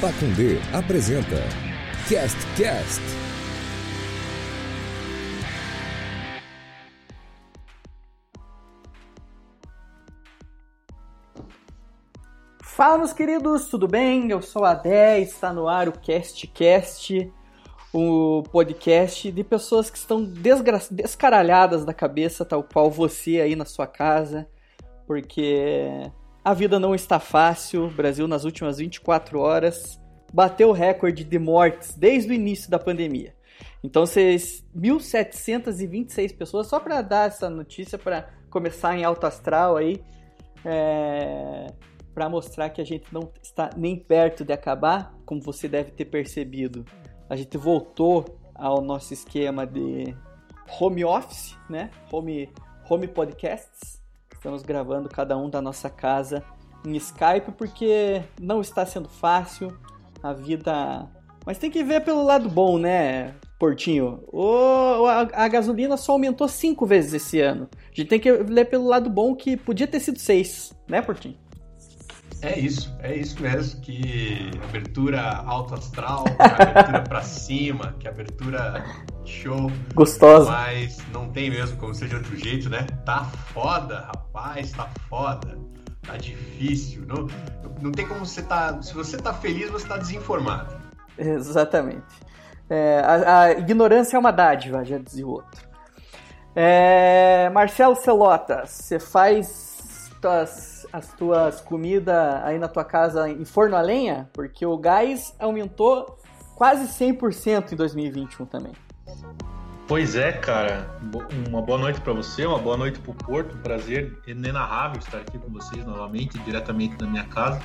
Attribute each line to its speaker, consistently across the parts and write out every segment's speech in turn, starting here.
Speaker 1: Pacundê apresenta Cast Cast.
Speaker 2: Fala, meus queridos, tudo bem? Eu sou a 10, está no ar o Cast Cast, o podcast de pessoas que estão desgra... descaralhadas da cabeça, tal qual você aí na sua casa, porque a vida não está fácil. O Brasil, nas últimas 24 horas, bateu o recorde de mortes desde o início da pandemia. Então, vocês, 1.726 pessoas, só para dar essa notícia, para começar em alto astral aí, é, para mostrar que a gente não está nem perto de acabar, como você deve ter percebido. A gente voltou ao nosso esquema de home office, né? Home, home podcasts. Estamos gravando cada um da nossa casa em Skype porque não está sendo fácil a vida. Mas tem que ver pelo lado bom, né, Portinho? O, a, a gasolina só aumentou cinco vezes esse ano. A gente tem que ler pelo lado bom que podia ter sido seis, né, Portinho?
Speaker 3: É isso, é isso mesmo, que abertura alto astral, que abertura pra cima, que abertura show.
Speaker 2: Gostosa.
Speaker 3: Mas não tem mesmo como ser de outro jeito, né? Tá foda, rapaz, tá foda. Tá difícil. Não, não tem como você tá. Se você tá feliz, você tá desinformado.
Speaker 2: Exatamente. É, a, a, ignorância é uma dádiva, já dizia o outro. É, Marcelo Celota, você faz tuas, as tuas comidas aí na tua casa em forno a lenha? Porque o gás aumentou quase 100% em 2021 também.
Speaker 4: Pois é, cara. Uma boa noite para você, uma boa noite para o Porto. Prazer inenarrável estar aqui com vocês novamente, diretamente na minha casa.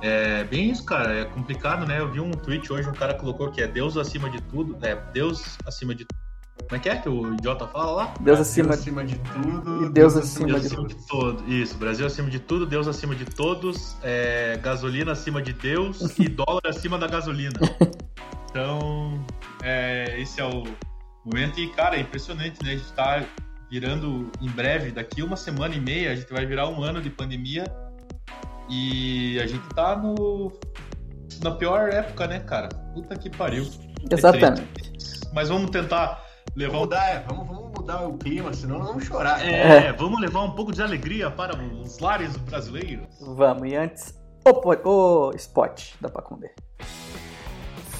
Speaker 4: É bem isso, cara. É complicado, né? Eu vi um tweet hoje, um cara colocou que é Deus acima de tudo. É, Deus acima de como é que é que o idiota fala lá?
Speaker 2: Deus acima,
Speaker 3: Deus acima de tudo.
Speaker 2: E Deus, Deus acima,
Speaker 4: acima de, de tudo. Isso, Brasil acima de tudo, Deus acima de todos, é, gasolina acima de Deus e dólar acima da gasolina. Então, é, esse é o momento. E, cara, é impressionante, né? A gente tá virando em breve, daqui uma semana e meia, a gente vai virar um ano de pandemia e a gente tá no na pior época, né, cara? Puta que pariu.
Speaker 2: Exatamente.
Speaker 4: É Mas vamos tentar levar
Speaker 3: vamos mudar, é, vamos, vamos mudar o clima, senão nós vamos chorar.
Speaker 4: É, é, vamos levar um pouco de alegria para os lares brasileiros.
Speaker 2: Vamos, e antes, o, o spot da Pacundê.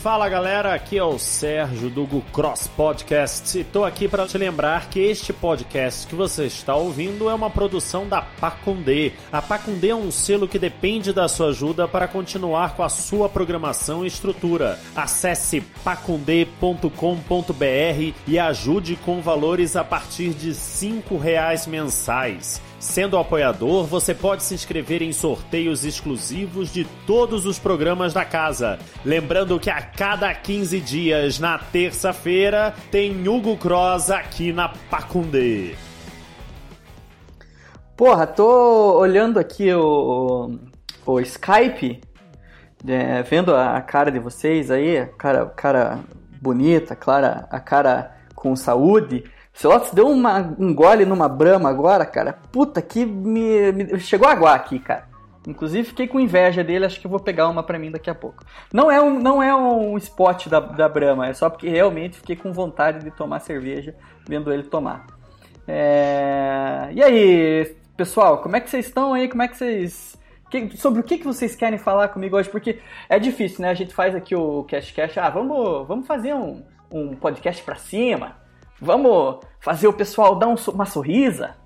Speaker 5: Fala galera, aqui é o Sérgio do Google Cross Podcast. Estou aqui para te lembrar que este podcast que você está ouvindo é uma produção da Pacundê. A Pacundê é um selo que depende da sua ajuda para continuar com a sua programação e estrutura. Acesse pacundê.com.br e ajude com valores a partir de R$ reais mensais. Sendo apoiador, você pode se inscrever em sorteios exclusivos de todos os programas da casa. Lembrando que a cada 15 dias, na terça-feira, tem Hugo Cross aqui na Pacundê.
Speaker 2: Porra, tô olhando aqui o, o, Skype, é, vendo a cara de vocês aí, cara, cara bonita, clara, a cara com saúde. Celotes deu uma, um gole numa brama agora, cara. Puta que me, me, chegou a aguar aqui, cara. Inclusive fiquei com inveja dele, acho que vou pegar uma pra mim daqui a pouco. Não é um, não é um spot da, da Brahma, é só porque realmente fiquei com vontade de tomar cerveja vendo ele tomar. É... E aí, pessoal, como é que vocês estão aí? Como é que vocês. Que, sobre o que, que vocês querem falar comigo hoje? Porque é difícil, né? A gente faz aqui o Cash Cash, ah, vamos, vamos fazer um, um podcast pra cima vamos fazer o pessoal dar um, uma sorrisa.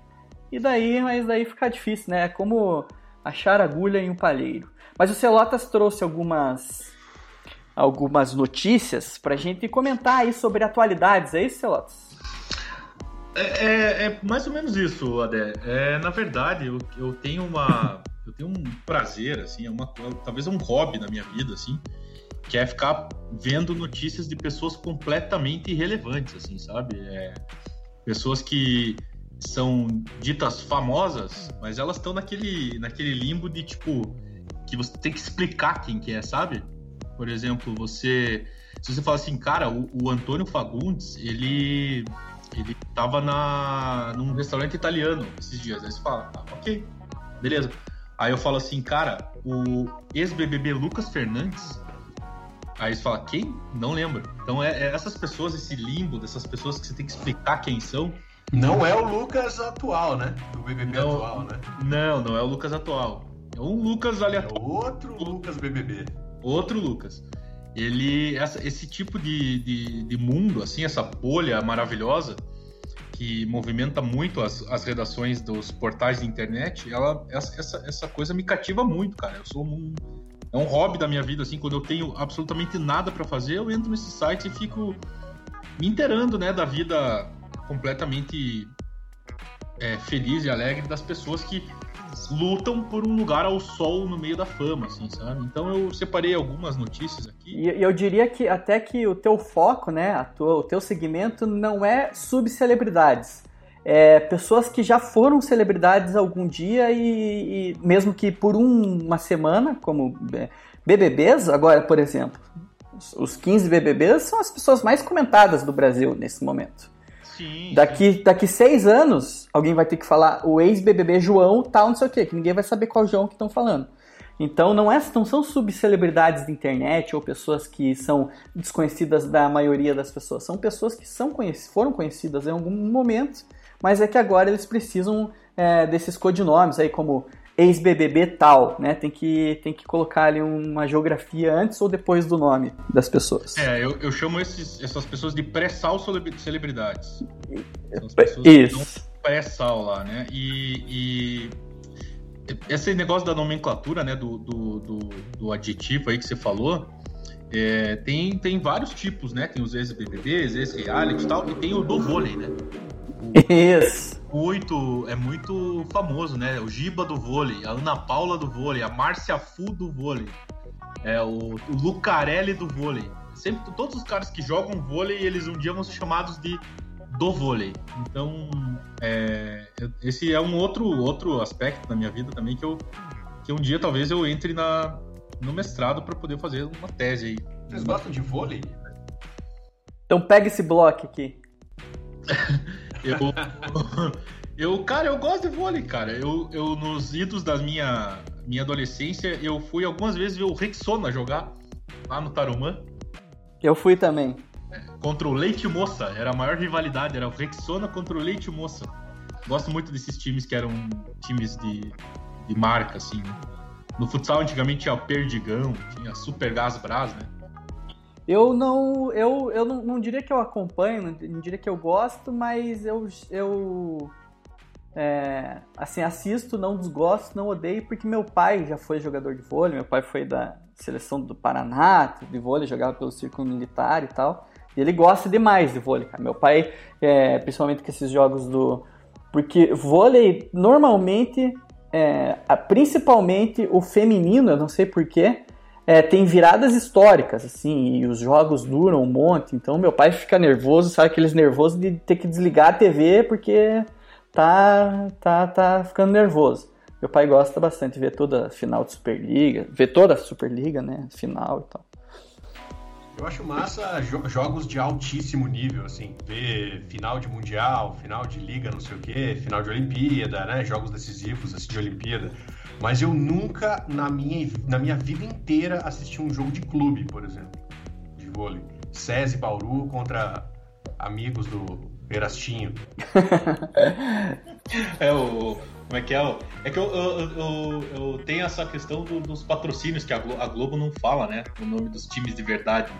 Speaker 2: E daí, mas daí fica difícil, né? É como achar agulha em um palheiro. Mas o Celotas trouxe algumas algumas notícias pra gente comentar aí sobre atualidades, é isso, Celotas?
Speaker 4: É, é, é mais ou menos isso, Adé. É, na verdade, eu, eu tenho uma eu tenho um prazer, assim, é uma, talvez um hobby na minha vida, assim, que é ficar vendo notícias de pessoas completamente irrelevantes, assim, sabe? É, pessoas que são ditas famosas, mas elas estão naquele, naquele limbo de tipo que você tem que explicar quem que é, sabe? Por exemplo, você se você fala assim, cara, o, o Antônio Fagundes, ele ele tava na num restaurante italiano esses dias, aí você fala, ah, ok, beleza. Aí eu falo assim, cara, o ex-BBB Lucas Fernandes. Aí eles falam, quem? Não lembro. Então é, é, essas pessoas, esse limbo dessas pessoas que você tem que explicar quem são.
Speaker 3: Não é o Lucas atual, né? Do BBB não, atual, né?
Speaker 4: Não, não é o Lucas atual. É um Lucas aleatório.
Speaker 3: É outro Lucas BBB.
Speaker 4: Outro Lucas. Ele, essa, esse tipo de, de, de mundo, assim, essa bolha maravilhosa, que movimenta muito as, as redações dos portais de internet, ela, essa, essa, essa coisa me cativa muito, cara. Eu sou um. É um hobby da minha vida, assim, quando eu tenho absolutamente nada para fazer, eu entro nesse site e fico me inteirando, né, da vida completamente é, feliz e alegre das pessoas que lutam por um lugar ao sol no meio da fama, assim, sabe? Então eu separei algumas notícias aqui.
Speaker 2: E eu diria que até que o teu foco, né, tua, o teu segmento não é subcelebridades. É pessoas que já foram celebridades algum dia e, e mesmo que por um, uma semana, como BBBs, agora, por exemplo, os 15 BBBs são as pessoas mais comentadas do Brasil nesse momento. Sim, daqui, daqui seis anos, alguém vai ter que falar o ex-BBB João, tal, não sei o quê, que ninguém vai saber qual João que estão falando. Então não, é, não são subcelebridades da internet ou pessoas que são desconhecidas da maioria das pessoas. São pessoas que são foram conhecidas em algum momento, mas é que agora eles precisam é, desses codinomes aí como ex-BBB tal, né? Tem que, tem que colocar ali uma geografia antes ou depois do nome das pessoas.
Speaker 4: É, eu, eu chamo esses, essas pessoas de pré-sal celebridades.
Speaker 2: Isso.
Speaker 4: Pré-sal lá, né? E, e, esse negócio da nomenclatura, né? Do, do, do, do adjetivo aí que você falou, é, tem, tem vários tipos, né? Tem os ex-BBBs, ex-reality e tal, e tem o do vôlei, né?
Speaker 2: Isso.
Speaker 4: Muito, é muito famoso, né? O Giba do vôlei, a Ana Paula do vôlei, a Márcia Fu do vôlei, é, o, o Lucarelli do vôlei. Sempre, todos os caras que jogam vôlei, eles um dia vão ser chamados de do vôlei. Então, é, esse é um outro, outro aspecto da minha vida também que eu que um dia talvez eu entre na, no mestrado para poder fazer uma tese aí.
Speaker 3: Vocês gostam de vôlei?
Speaker 2: Então pega esse bloco aqui.
Speaker 4: Eu, eu, cara, eu gosto de vôlei, cara. Eu, eu nos idos da minha, minha adolescência, eu fui algumas vezes ver o Rexona jogar lá no Tarumã.
Speaker 2: Eu fui também.
Speaker 4: Contra o Leite Moça, era a maior rivalidade, era o Rexona contra o Leite Moça. Gosto muito desses times que eram times de, de marca, assim. Né? No futsal, antigamente tinha o Perdigão, tinha Super Gás Brás, né?
Speaker 2: Eu não, eu, eu não, não diria que eu acompanho, não, diria que eu gosto, mas eu, eu é, assim, assisto, não desgosto, não odeio, porque meu pai já foi jogador de vôlei, meu pai foi da seleção do Paraná, de vôlei, jogava pelo círculo militar e tal, e ele gosta demais de vôlei, cara. Meu pai, é, principalmente com esses jogos do... Porque vôlei, normalmente, é, principalmente o feminino, eu não sei porquê, é, tem viradas históricas, assim, e os jogos duram um monte. Então meu pai fica nervoso, sabe aqueles nervosos de ter que desligar a TV porque tá, tá, tá ficando nervoso. Meu pai gosta bastante de ver toda a final de Superliga, ver toda a Superliga, né, final e tal.
Speaker 3: Eu acho massa jogos de altíssimo nível, assim, ver final de Mundial, final de Liga, não sei o quê, final de Olimpíada, né, jogos decisivos, assim, de Olimpíada. Mas eu nunca, na minha, na minha vida inteira, assisti um jogo de clube, por exemplo, de vôlei. SESI Bauru contra amigos do Erastinho.
Speaker 4: é o. Como é que é? É que eu, eu, eu, eu tenho essa questão do, dos patrocínios que a Globo, a Globo, não fala, né? O nome dos times de verdade.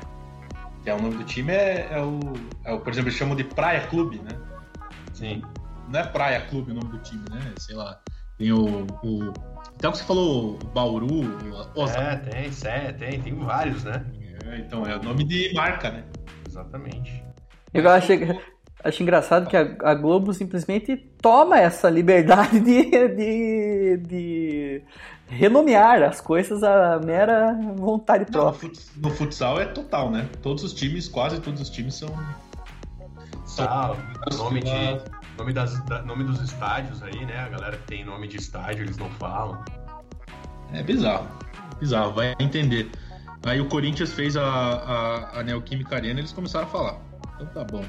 Speaker 4: Que é o nome do time é, é, o, é o. Por exemplo, eles chamam de Praia Clube, né? Sim. Não é Praia Clube o nome do time, né? Sei lá. Tem o, o então você falou Bauru.
Speaker 3: É, tem, é, tem, tem vários, né?
Speaker 4: É, então, é o nome de marca, né?
Speaker 3: Exatamente.
Speaker 2: Eu acho, acho engraçado que a, a Globo simplesmente toma essa liberdade de, de, de renomear as coisas a mera vontade própria.
Speaker 4: No futsal é total, né? Todos os times, quase todos os times são.
Speaker 3: São nome de Nome, das, da, nome dos estádios aí, né? A galera que tem nome de estádio, eles não falam.
Speaker 4: É bizarro. Bizarro, vai entender. Aí o Corinthians fez a, a, a Neoquímica Arena eles começaram a falar. Então tá bom.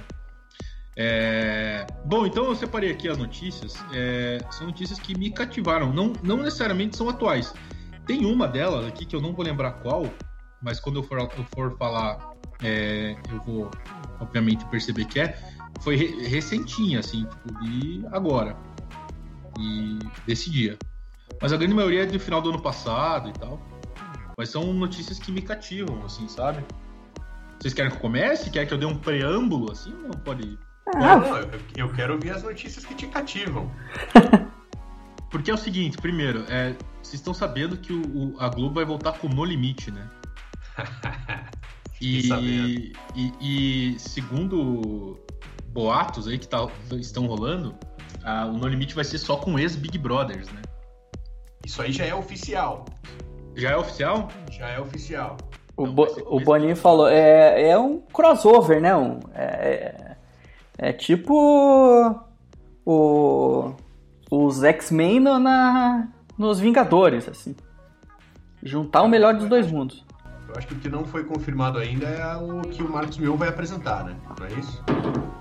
Speaker 4: É... Bom, então eu separei aqui as notícias. É... São notícias que me cativaram. Não, não necessariamente são atuais. Tem uma delas aqui que eu não vou lembrar qual, mas quando eu for, eu for falar, é... eu vou, obviamente, perceber que é. Foi re recentinha, assim, tipo, de agora. E desse dia. Mas a grande maioria é do final do ano passado e tal. Mas são notícias que me cativam, assim, sabe? Vocês querem que eu comece? Querem que eu dê um preâmbulo, assim? Ou pode
Speaker 3: ah. Não, eu, eu quero ouvir as notícias que te cativam.
Speaker 4: Porque é o seguinte, primeiro, é, vocês estão sabendo que o, o, a Globo vai voltar com No Limite, né? e, e, e, segundo boatos aí que tá, estão rolando, a, o No Limite vai ser só com ex-Big Brothers, né?
Speaker 3: Isso aí já é oficial.
Speaker 4: Já é oficial?
Speaker 3: Já é oficial.
Speaker 2: O, então, Bo, o Boninho falou, é, é um crossover, né? Um, é, é tipo o, os X-Men na, nos Vingadores, assim. Juntar o melhor dos dois mundos.
Speaker 3: Eu acho que o que não foi confirmado ainda é o que o Marcos Mion vai apresentar, né? Não é isso?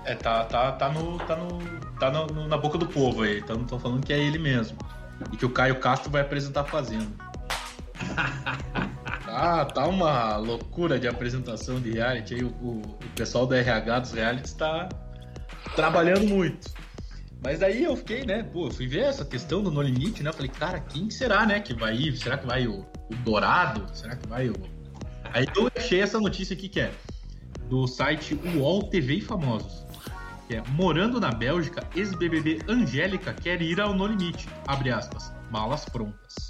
Speaker 4: É, tá, tá, tá, no, tá, no, tá no, na boca do povo aí. Estão falando que é ele mesmo. E que o Caio Castro vai apresentar fazendo. ah, tá uma loucura de apresentação de reality aí. O, o, o pessoal do RH dos realities tá, trabalhando muito. Mas daí eu fiquei, né, pô, fui ver essa questão do No Limite, né? Falei, cara, quem será, né, que vai ir? Será que vai o, o Dourado? Será que vai o. Aí eu achei essa notícia aqui que é do site UOL TV e Famosos. Que é Morando na Bélgica, ex-BBB Angélica quer ir ao No Limite. Abre aspas. Malas prontas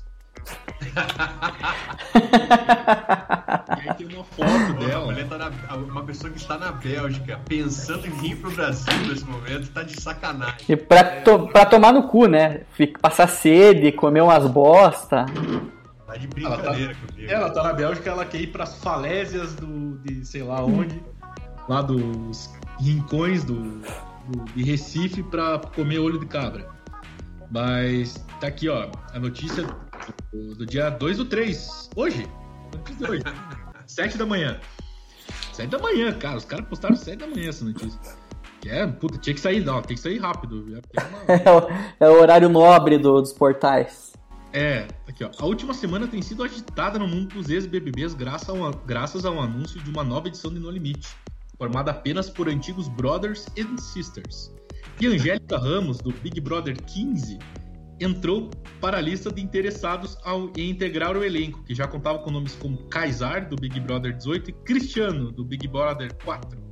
Speaker 4: e aí tem uma foto dela.
Speaker 3: mulher tá na, uma pessoa que está na Bélgica pensando em vir pro Brasil nesse momento, tá de sacanagem.
Speaker 2: E pra, to, pra tomar no cu, né? Fica, passar sede, comer umas bosta.
Speaker 3: Tá de brincadeira
Speaker 4: ela tá, comigo. Ela tá na Bélgica, ela quer ir pras falésias do, de sei lá onde, lá dos rincões do, do, de Recife pra comer olho de cabra. Mas tá aqui, ó, a notícia do, do dia 2 do 3. Hoje. Hoje. 7 da manhã. 7 da manhã, cara. Os caras postaram 7 da manhã essa notícia. Que é, puta, tinha que sair, não, tem que sair rápido.
Speaker 2: É, uma... é, o, horário nobre do, dos portais.
Speaker 4: É, aqui ó. A última semana tem sido agitada no mundo dos ex-BBBs graças, a graças ao anúncio de uma nova edição de No Limite, formada apenas por antigos brothers and sisters. E Angélica Ramos, do Big Brother 15, entrou para a lista de interessados ao, em integrar o elenco, que já contava com nomes como Kaysar, do Big Brother 18, e Cristiano, do Big Brother 4.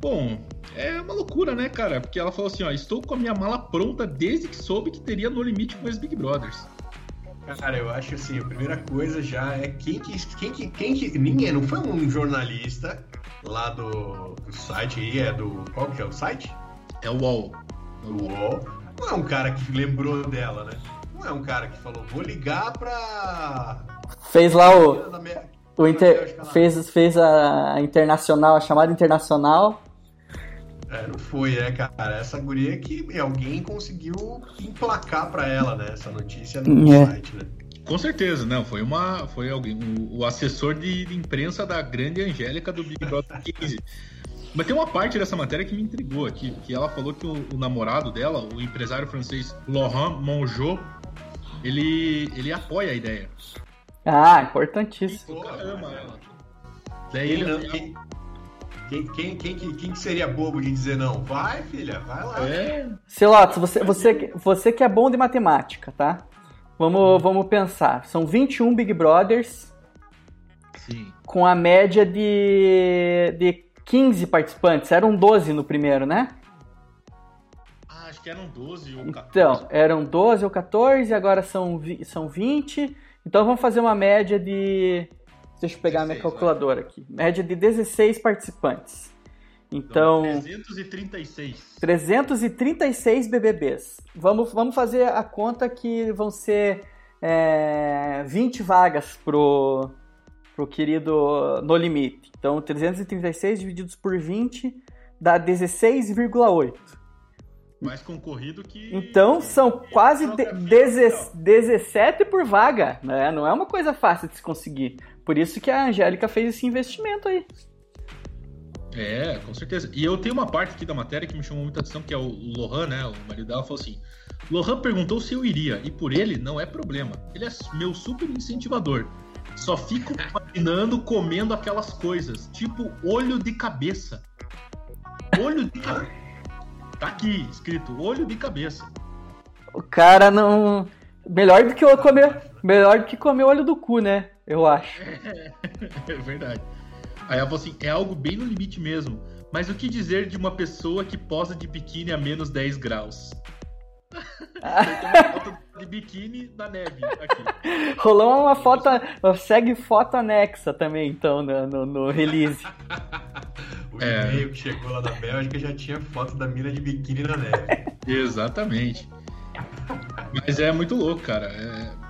Speaker 4: Bom, é uma loucura, né, cara? Porque ela falou assim, ó, estou com a minha mala pronta desde que soube que teria no limite com os Big Brothers.
Speaker 3: Cara, eu acho assim, a primeira coisa já é quem que, quem que, quem que, ninguém, não foi um jornalista lá do, do site aí, é do, qual que é o site?
Speaker 4: É o UOL.
Speaker 3: O UOL não é um cara que lembrou dela, né? Não é um cara que falou, vou ligar pra.
Speaker 2: Fez lá o. o inter... fez, fez a internacional, a chamada internacional.
Speaker 3: É, não foi, né, cara? Essa guria que alguém conseguiu emplacar pra ela, né? Essa notícia no é. site, né?
Speaker 4: Com certeza, não. Foi uma. Foi alguém. O, o assessor de, de, imprensa da grande Angélica do Big Brother 15. Mas tem uma parte dessa matéria que me intrigou aqui, que ela falou que o, o namorado dela, o empresário francês Laurent Mongeau, ele, ele apoia a ideia.
Speaker 2: Ah, importantíssimo.
Speaker 3: Caramba, ela. Daí quem, ele... quem, quem, quem, quem, quem, seria bobo de dizer não? Vai, filha, vai lá. É.
Speaker 2: Celotes, você, você, você que é bom de matemática, tá? Vamos, vamos pensar. São 21 Big Brothers.
Speaker 4: Sim.
Speaker 2: Com a média de, de 15 participantes. Eram 12 no primeiro, né?
Speaker 4: Ah, acho que eram 12 ou 14.
Speaker 2: Então, eram 12 ou 14, agora são, são 20. Então vamos fazer uma média de. Deixa eu pegar 16, minha calculadora vai. aqui. Média de 16 participantes. Então.
Speaker 4: 336.
Speaker 2: 336 BBBs. Vamos, vamos fazer a conta que vão ser é, 20 vagas pro, pro querido No Limite. Então, 336 divididos por 20 dá 16,8.
Speaker 4: Mais concorrido que.
Speaker 2: Então, são quase de, 17 por vaga. Né? Não é uma coisa fácil de se conseguir. Por isso que a Angélica fez esse investimento aí.
Speaker 4: É, com certeza. E eu tenho uma parte aqui da matéria que me chamou muita atenção, que é o Lohan, né? O marido dela falou assim: Lohan perguntou se eu iria, e por ele não é problema. Ele é meu super incentivador. Só fico imaginando comendo aquelas coisas, tipo olho de cabeça. Olho de cabeça. Tá aqui, escrito, olho de cabeça.
Speaker 2: O cara não. Melhor do que eu comer. Melhor do que comer olho do cu, né? Eu acho.
Speaker 4: É, é verdade. Aí ela falou assim: é algo bem no limite mesmo. Mas o que dizer de uma pessoa que posa de biquíni a menos 10 graus? Tem uma foto de biquíni na neve aqui.
Speaker 2: Rolou uma foto. Segue foto anexa também, então, no, no, no release.
Speaker 3: o é. e-mail que chegou lá da Bélgica já tinha foto da mina de biquíni na neve.
Speaker 4: Exatamente. Mas é muito louco, cara. É...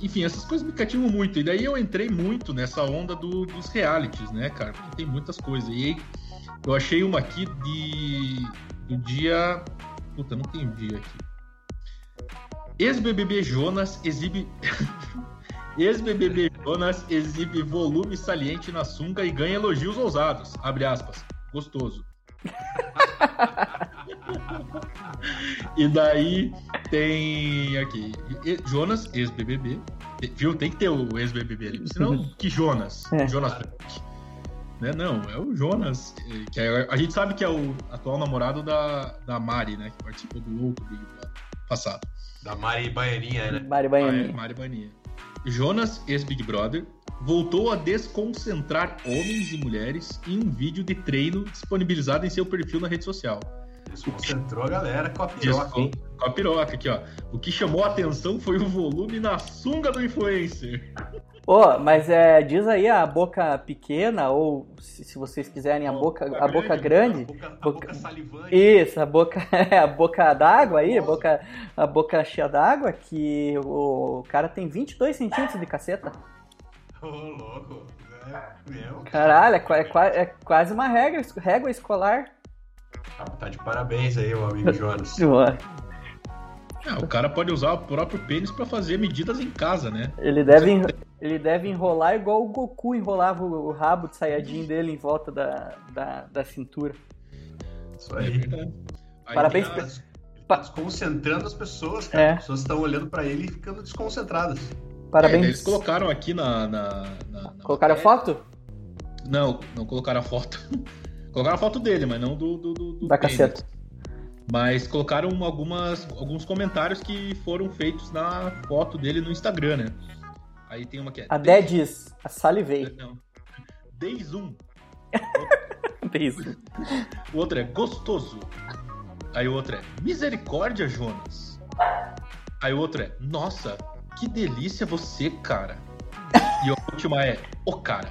Speaker 4: Enfim, essas coisas me cativam muito. E daí eu entrei muito nessa onda do, dos realities, né, cara? Porque tem muitas coisas. E aí eu achei uma aqui de. do dia. Puta, não tem um dia aqui. Ex-BBB Jonas exibe. Ex-BBB Jonas exibe volume saliente na sunga e ganha elogios ousados. Abre aspas. Gostoso. e daí tem aqui Jonas, ex-BBB. Viu? Tem que ter o ex-BBB ali. Senão, que Jonas? É. Jonas né? Não, é o Jonas. Que é, a gente sabe que é o atual namorado da, da Mari, né? Que participou do outro Big Brother passado.
Speaker 3: Da Mari Baianinha, né?
Speaker 2: Mari Baianinha.
Speaker 4: Mari Baianinha. Jonas, ex-Big Brother, voltou a desconcentrar homens e mulheres em um vídeo de treino disponibilizado em seu perfil na rede social.
Speaker 3: Desconcentrou a galera com a piroca, hein?
Speaker 4: Com a piroca aqui, ó. O que chamou a atenção foi o volume na sunga do influencer.
Speaker 2: Ô, oh, mas é, diz aí a boca pequena, ou se, se vocês quiserem, a boca, a boca grande. A
Speaker 3: boca, a boca salivante.
Speaker 2: Isso, a boca, a boca d'água aí, a boca, a boca cheia d'água, que o cara tem 22 centímetros de caceta.
Speaker 3: Ô, oh, louco. É, meu.
Speaker 2: Caralho, é, é, é quase uma regra, régua escolar.
Speaker 3: Tá de parabéns aí, o amigo Jonas.
Speaker 4: É, o cara pode usar o próprio pênis para fazer medidas em casa, né?
Speaker 2: Ele deve, ele deve enrolar igual o Goku enrolava o, rabo de Saiyajin dele em volta da, da, da cintura.
Speaker 3: Isso aí.
Speaker 2: aí Parabéns.
Speaker 3: Tá, tá desconcentrando as pessoas, cara. É. As pessoas estão olhando para ele e ficando desconcentradas.
Speaker 2: Parabéns. É,
Speaker 4: eles colocaram aqui na. na, na, na
Speaker 2: colocaram a foto?
Speaker 4: Não, não colocaram a foto. colocaram a foto dele, mas não do. do, do
Speaker 2: da caceta.
Speaker 4: Mas colocaram algumas, alguns comentários que foram feitos na foto dele no Instagram, né? Aí tem uma que é.
Speaker 2: A Dé diz, a salivei.
Speaker 4: Não. Days 1.
Speaker 2: Days 1.
Speaker 4: O outro é gostoso. Aí o outro é misericórdia, Jonas. Aí o outro é nossa, que delícia você, cara. E a última é o cara.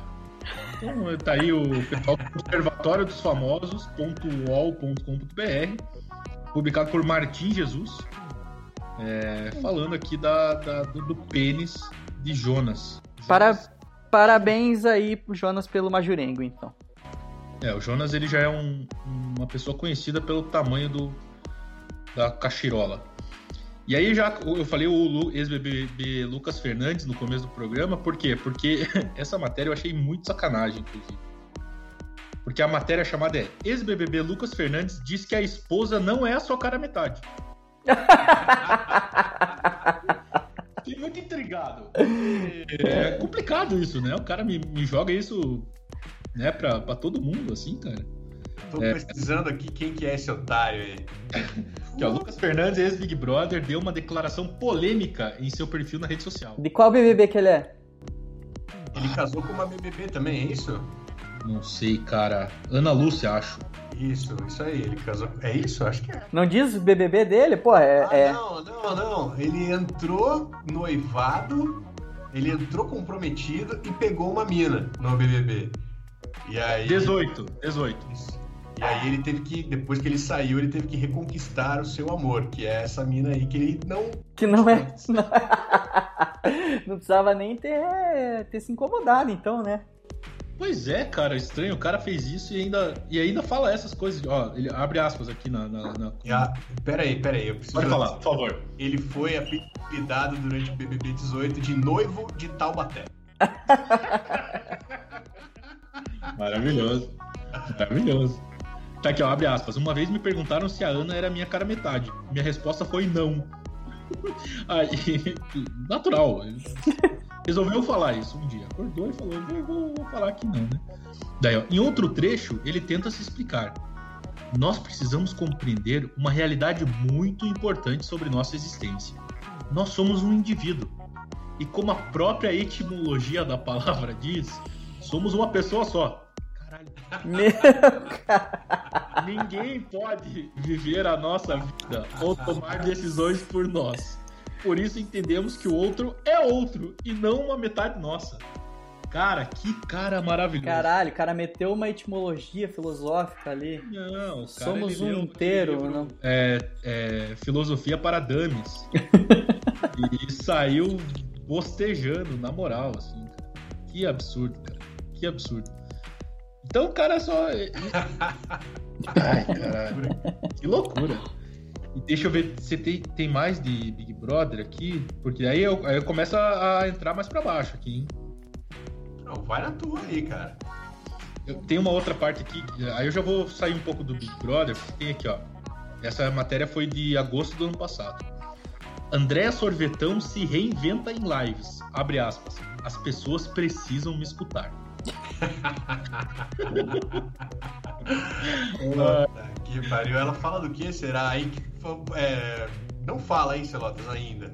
Speaker 4: Então tá aí o pessoal do Observatório dos Famosos.uol.com.br, publicado por Martim Jesus, é, falando aqui da, da do, do, pênis de Jonas.
Speaker 2: Jonas. Para, parabéns aí pro Jonas pelo Majurengo, então.
Speaker 4: É, o Jonas ele já é um, uma pessoa conhecida pelo tamanho do, da cachirola. E aí já eu falei o ex-BBB Lucas Fernandes no começo do programa, por quê? Porque essa matéria eu achei muito sacanagem, inclusive. Porque a matéria chamada é Ex-BBB Lucas Fernandes diz que a esposa não é a sua cara metade. Fiquei muito intrigado. É complicado isso, né? O cara me, me joga isso né, pra, pra todo mundo, assim, cara.
Speaker 3: Tô é. pesquisando aqui quem que é esse otário aí.
Speaker 4: que, ó, Lucas Fernandes, ex-Big Brother, deu uma declaração polêmica em seu perfil na rede social.
Speaker 2: De qual BBB que ele é?
Speaker 3: Ele casou com uma BBB também, é isso?
Speaker 4: Não sei, cara. Ana Lúcia, acho.
Speaker 3: Isso, isso aí. Ele casou. É isso? Acho que é.
Speaker 2: Não diz o BBB dele? Pô, é.
Speaker 3: Ah,
Speaker 2: é...
Speaker 3: Não, não, não. Ele entrou noivado, ele entrou comprometido e pegou uma mina no BBB. E aí.
Speaker 4: 18, 18.
Speaker 3: Isso. E aí ele teve que, depois que ele saiu, ele teve que reconquistar o seu amor, que é essa mina aí que ele não.
Speaker 2: Que não é. Não, precisava nem ter, ter se incomodado, então, né?
Speaker 4: Pois é, cara, estranho. O cara fez isso e ainda, e ainda fala essas coisas. Ó, ele abre aspas aqui na. na, na...
Speaker 3: Ah, peraí, peraí, eu preciso.
Speaker 4: Pode falar, por favor.
Speaker 3: Ele foi apelidado durante o BBB 18 de noivo de Taubaté.
Speaker 4: Maravilhoso. Maravilhoso. Tá aqui, ó, abre aspas. Uma vez me perguntaram se a Ana era minha cara metade. Minha resposta foi não. Aí, natural. Resolveu falar isso um dia. Acordou e falou: vou, vou, vou falar que não, né? Daí, ó, em outro trecho, ele tenta se explicar. Nós precisamos compreender uma realidade muito importante sobre nossa existência. Nós somos um indivíduo. E como a própria etimologia da palavra diz, somos uma pessoa só. Caralho.
Speaker 2: Meu
Speaker 4: Ninguém pode viver a nossa vida ou tomar decisões por nós. Por isso entendemos que o outro é outro e não uma metade nossa. Cara, que cara maravilhoso.
Speaker 2: Caralho, o cara meteu uma etimologia filosófica ali.
Speaker 4: Não, o cara,
Speaker 2: Somos um inteiro,
Speaker 4: livro,
Speaker 2: não?
Speaker 4: É, é, Filosofia para Dames. e saiu bostejando, na moral, assim. cara. Que absurdo, cara. Que absurdo. Então o cara só. Ai, caralho. Que loucura. E deixa eu ver se tem, tem mais de Big Brother aqui, porque aí eu, aí eu começo a, a entrar mais pra baixo aqui, hein?
Speaker 3: Não, vai na tua aí, cara.
Speaker 4: Eu tenho uma outra parte aqui, aí eu já vou sair um pouco do Big Brother, porque tem aqui, ó. Essa matéria foi de agosto do ano passado. Andréa Sorvetão se reinventa em lives. Abre aspas. As pessoas precisam me escutar.
Speaker 3: Puta que pariu. Ela fala do que? Será aí que. É, Não fala, hein, Celotas, ainda.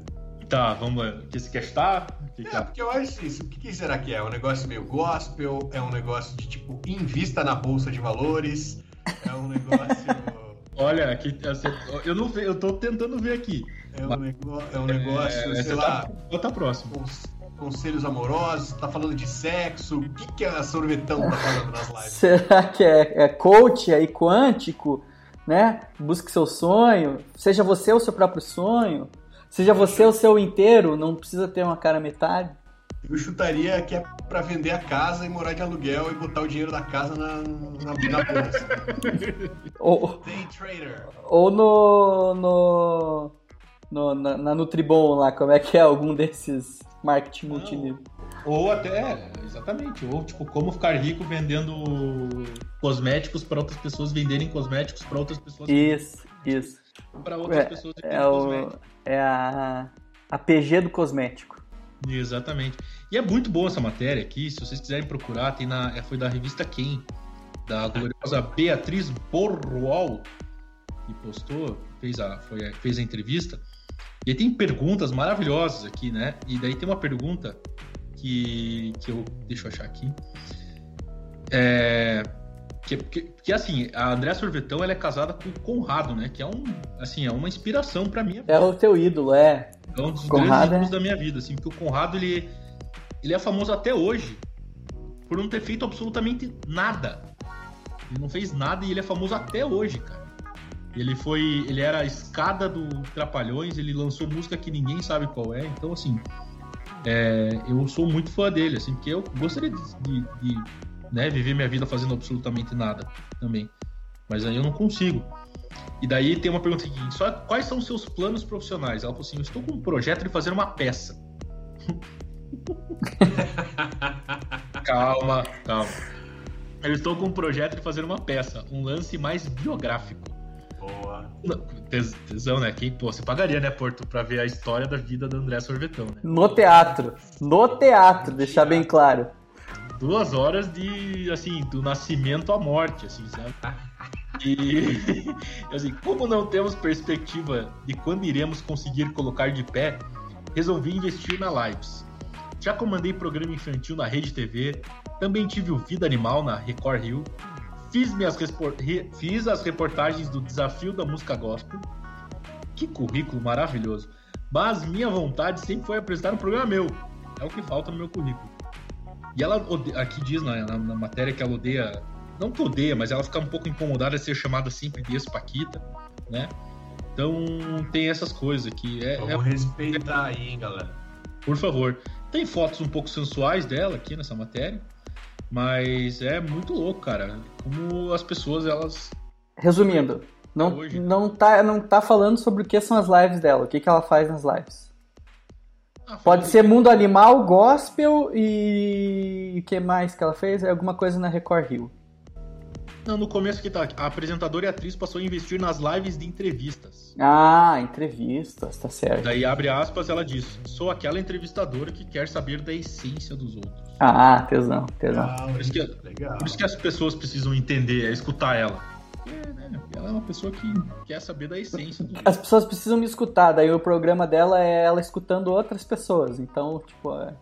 Speaker 4: Tá, vamos lá. Que se quer estar? Que que
Speaker 3: É,
Speaker 4: é?
Speaker 3: porque eu acho isso. O que, que será que é? É um negócio meio gospel? É um negócio de tipo, invista na bolsa de valores? É um negócio.
Speaker 4: Olha, aqui, você- eu não ve- eu tô tentando ver aqui.
Speaker 3: É um, nego... é um negócio,
Speaker 4: É,
Speaker 3: sei
Speaker 4: você
Speaker 3: lá,
Speaker 4: tá, bota próximo.
Speaker 3: cons- conselhos amorosos, tá falando de sexo. O que, que a sorvetão tá falando nas lives?
Speaker 2: Será que é, é coach aí quântico, né? Busque seu sonho, seja você o seu próprio sonho, seja você o seu inteiro, não precisa ter uma cara metade.
Speaker 3: Eu chutaria que é pra vender a casa e morar de aluguel e botar o dinheiro da casa na, na, na bolsa.
Speaker 2: Ou,
Speaker 3: Day trader.
Speaker 2: ou no, no, no- na, na Nutribon lá, como é que é algum desses marketing multinível.
Speaker 4: Ou até, exatamente, ou tipo, como ficar rico vendendo cosméticos para outras pessoas venderem cosméticos para outras pessoas
Speaker 2: Isso, isso.
Speaker 4: para outras
Speaker 2: É,
Speaker 4: pessoas
Speaker 2: É, o, é a, a PG do cosmético.
Speaker 4: Exatamente. E é muito boa essa matéria aqui, se vocês quiserem procurar, tem na, é, foi da revista Quem, da gloriosa Beatriz Borrual, que postou, fez a, foi, fez a entrevista. E aí tem perguntas maravilhosas aqui, né? E daí tem uma pergunta que, que eu. Deixa eu achar aqui. É. Que, que, que, assim, a Andréa Sorvetão ela é casada com o Conrado, né? Que é um, assim, é uma inspiração para mim.
Speaker 2: É o teu ídolo, é.
Speaker 4: É um dos
Speaker 2: Conrado
Speaker 4: grandes ídolos
Speaker 2: é-
Speaker 4: da minha vida, assim, porque o Conrado ele, ele é famoso até hoje por não ter feito absolutamente nada. Ele não fez nada e ele é famoso até hoje, cara. Ele foi, ele era a escada do Trapalhões, ele lançou música que ninguém sabe qual é, então assim, é, eu sou muito fã dele, assim, porque eu gostaria de, de- de, né, viver minha vida fazendo absolutamente nada também, mas aí eu não consigo. E daí tem uma pergunta seguinte: só quais são os seus planos profissionais? Ela falou assim: eu estou com um projeto de fazer uma peça. calma, calma. Eu estou com um projeto de fazer uma peça, um lance mais biográfico.
Speaker 3: Boa.
Speaker 4: Tes- Tesão, né? Quem, pô, você pagaria, né, Porto, pra ver a história da vida da André Sorvetão, né?
Speaker 2: No teatro. No teatro, deixar bem claro.
Speaker 4: Duas horas de, assim, do nascimento à morte, assim, sabe? E, assim, como não temos perspectiva de quando iremos conseguir colocar de pé, resolvi investir na Lives. Já comandei programa infantil na Rede TV, também tive o Vida Animal na Record Rio, fiz, minhas fiz as reportagens do Desafio da Música Gospel. Que currículo maravilhoso! Mas minha vontade sempre foi apresentar um programa meu. É o que falta no meu currículo. E ela aqui diz na, na- na matéria que ela odeia, não que odeia, mas ela fica um pouco incomodada de ser chamada sempre de ex-Paquita, né? Então tem essas coisas aqui. É, é-
Speaker 3: Vamos respeitar aí, hein, galera.
Speaker 4: por favor. Tem fotos um pouco sensuais dela aqui nessa matéria, mas é muito louco, cara. Como as pessoas elas
Speaker 2: Resumindo, não,
Speaker 4: Hoje.
Speaker 2: não, tá, não tá falando sobre o que são as lives dela, o que, que ela faz nas lives.
Speaker 4: Ah,
Speaker 2: Pode ser
Speaker 4: do-
Speaker 2: mundo animal, gospel e o que mais que ela fez? É alguma coisa na Record Rio.
Speaker 4: Não, no começo que tá. A apresentadora e a atriz passou a investir nas lives de entrevistas.
Speaker 2: Ah, entrevistas, tá certo.
Speaker 4: Daí abre aspas, ela diz: Sou aquela entrevistadora que quer saber da essência dos outros.
Speaker 2: Ah, tesão, tesão.
Speaker 3: Ah,
Speaker 4: Por isso que,
Speaker 3: legal.
Speaker 4: por isso que as pessoas precisam entender, é escutar ela. É, né? Ela é uma pessoa que quer saber da essência outros.
Speaker 2: As pessoas precisam me escutar, daí o programa dela é ela escutando outras pessoas. Então, tipo, é,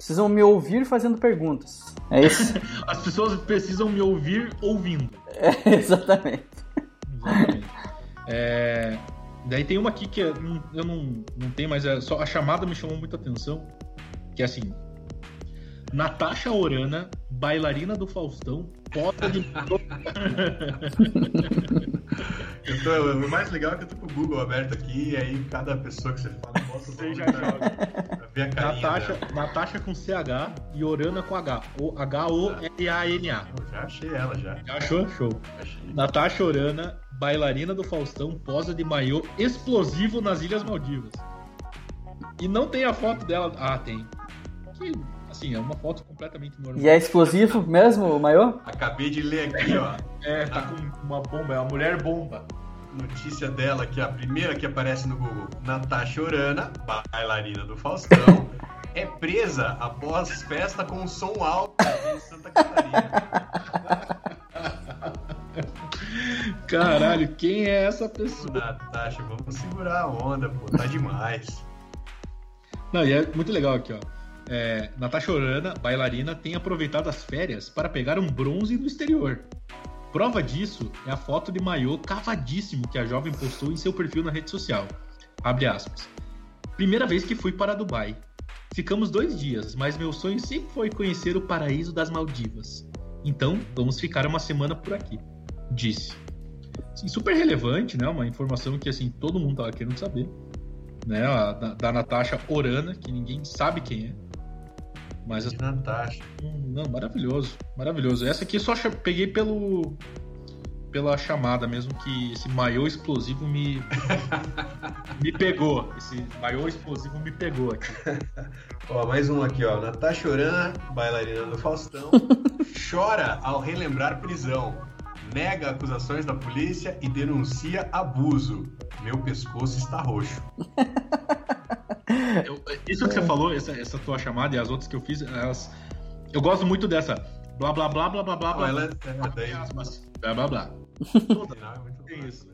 Speaker 2: precisam me ouvir fazendo perguntas. É isso?
Speaker 4: As pessoas precisam me ouvir ouvindo.
Speaker 2: É, exatamente.
Speaker 4: Exatamente. É, daí tem uma aqui que não- eu não, não tenho, mas é só a chamada me chamou muita atenção. Que é assim: Natasha Orana, bailarina do Faustão, foto de.
Speaker 3: Eu tô- o mais legal é que eu tô com o Google aberto aqui e aí cada pessoa que você fala, bota o
Speaker 4: Você
Speaker 3: nome
Speaker 4: já joga.
Speaker 3: ver a carinha
Speaker 4: Natasha,
Speaker 3: dela.
Speaker 4: Natasha com CH e Orana com H. O H-O-L-A-N-A.
Speaker 3: Eu já achei ela, já.
Speaker 4: Já achou? Show.
Speaker 3: Achei.
Speaker 4: Natasha Orana, bailarina do Faustão, posa de maiô explosivo nas Ilhas Maldivas. E não tem a foto dela. Ah, tem. Que, assim, é uma foto completamente normal.
Speaker 2: E é explosivo mesmo, o maiô?
Speaker 3: Acabei de ler aqui, ó.
Speaker 4: É, tá com uma bomba, é uma mulher bomba.
Speaker 3: Notícia dela aqui, a primeira que aparece no Google. Natasha Orana, bailarina do Faustão, é presa após festa com som alto em Santa Catarina.
Speaker 4: Caralho, quem é essa pessoa?
Speaker 3: Natasha, vamos segurar a onda, pô, tá demais.
Speaker 4: Não, e é muito legal aqui, ó. É, Natasha Orana, bailarina, tem aproveitado as férias para pegar um bronze no exterior. Prova disso é a foto de maiô cavadíssimo que a jovem postou em seu perfil na rede social. Abre aspas. Primeira vez que fui para Dubai. Ficamos dois dias, mas meu sonho sempre foi conhecer o paraíso das Maldivas. Então, vamos ficar uma semana por aqui. Disse. Super relevante, né? Uma informação que assim todo mundo tava querendo saber né, da, da Natasha Orana, que ninguém sabe quem é. Mas
Speaker 3: De Natasha.
Speaker 4: não, maravilhoso, maravilhoso. Essa aqui eu só peguei pelo pela chamada mesmo que esse maiô explosivo me me pegou. Esse maiô explosivo me pegou aqui.
Speaker 3: Ó, mais um aqui, ó. Natasha Orana, bailarina do Faustão, chora ao relembrar prisão. Nega acusações da polícia e denuncia abuso. Meu pescoço está roxo.
Speaker 4: Eu- isso que você falou, essa, essa tua chamada e as outras que eu fiz, elas, eu gosto muito dessa blá blá blá blá blá blá blá.
Speaker 3: ela é, é,
Speaker 4: Aspas, blá blá blá.
Speaker 3: é
Speaker 4: isso.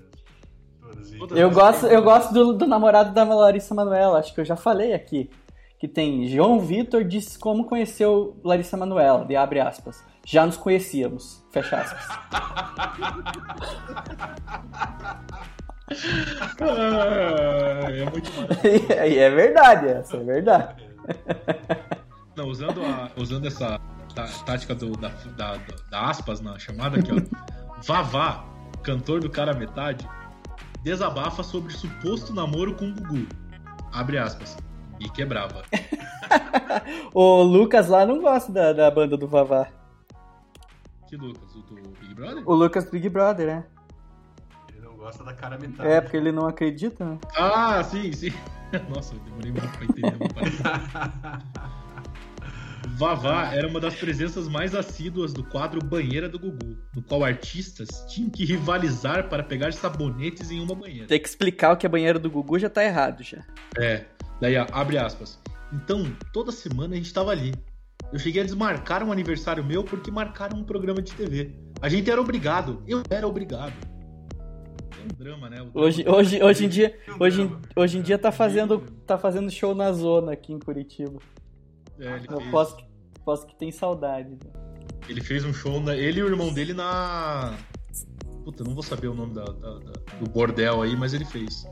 Speaker 2: Eu gosto, eu gosto do, do namorado da Larissa Manoela, acho que eu já falei aqui. Que tem João Vitor diz como conheceu Larissa Manoela, de abre aspas. Já nos conhecíamos, fecha aspas.
Speaker 4: Ah, é muito.
Speaker 2: E é verdade, essa é verdade.
Speaker 4: Não, usando, a- usando essa tá- tática do- da, da- da aspas na chamada aqui, ó. Vavá, cantor do cara metade, desabafa sobre suposto namoro com Gugu. Abre aspas. E quebrava.
Speaker 2: O Lucas lá não gosta da, da banda do Vavá.
Speaker 4: Que Lucas? O do Big Brother?
Speaker 2: O Lucas Big Brother, né?
Speaker 3: Gosta da cara metade.
Speaker 2: É, porque ele não acredita, né?
Speaker 4: Ah, sim, sim. Nossa, eu demorei muito pra entender uma parada. Vavá era uma das presenças mais assíduas do quadro Banheira do Gugu, no qual artistas tinham que rivalizar para pegar sabonetes em uma banheira.
Speaker 2: Tem que explicar o que é banheiro do Gugu já tá errado já.
Speaker 4: É, daí ó, abre aspas. Então, toda semana a gente tava ali. Eu cheguei a desmarcar um aniversário meu porque marcaram um programa de TV. A gente era obrigado, eu era obrigado. É um drama, né? Drama
Speaker 2: Hoje, hoje, hoje em dia, hoje, em- hoje em dia tá fazendo, tá fazendo show na zona aqui em Curitiba.
Speaker 4: É, ele,
Speaker 2: Eu
Speaker 4: fez,
Speaker 2: posso, posso que tem saudade. né?
Speaker 4: ele fez um show, na- ele e o irmão dele na. Puta, não vou saber o nome da- da- da- do bordel aí, mas ele fez.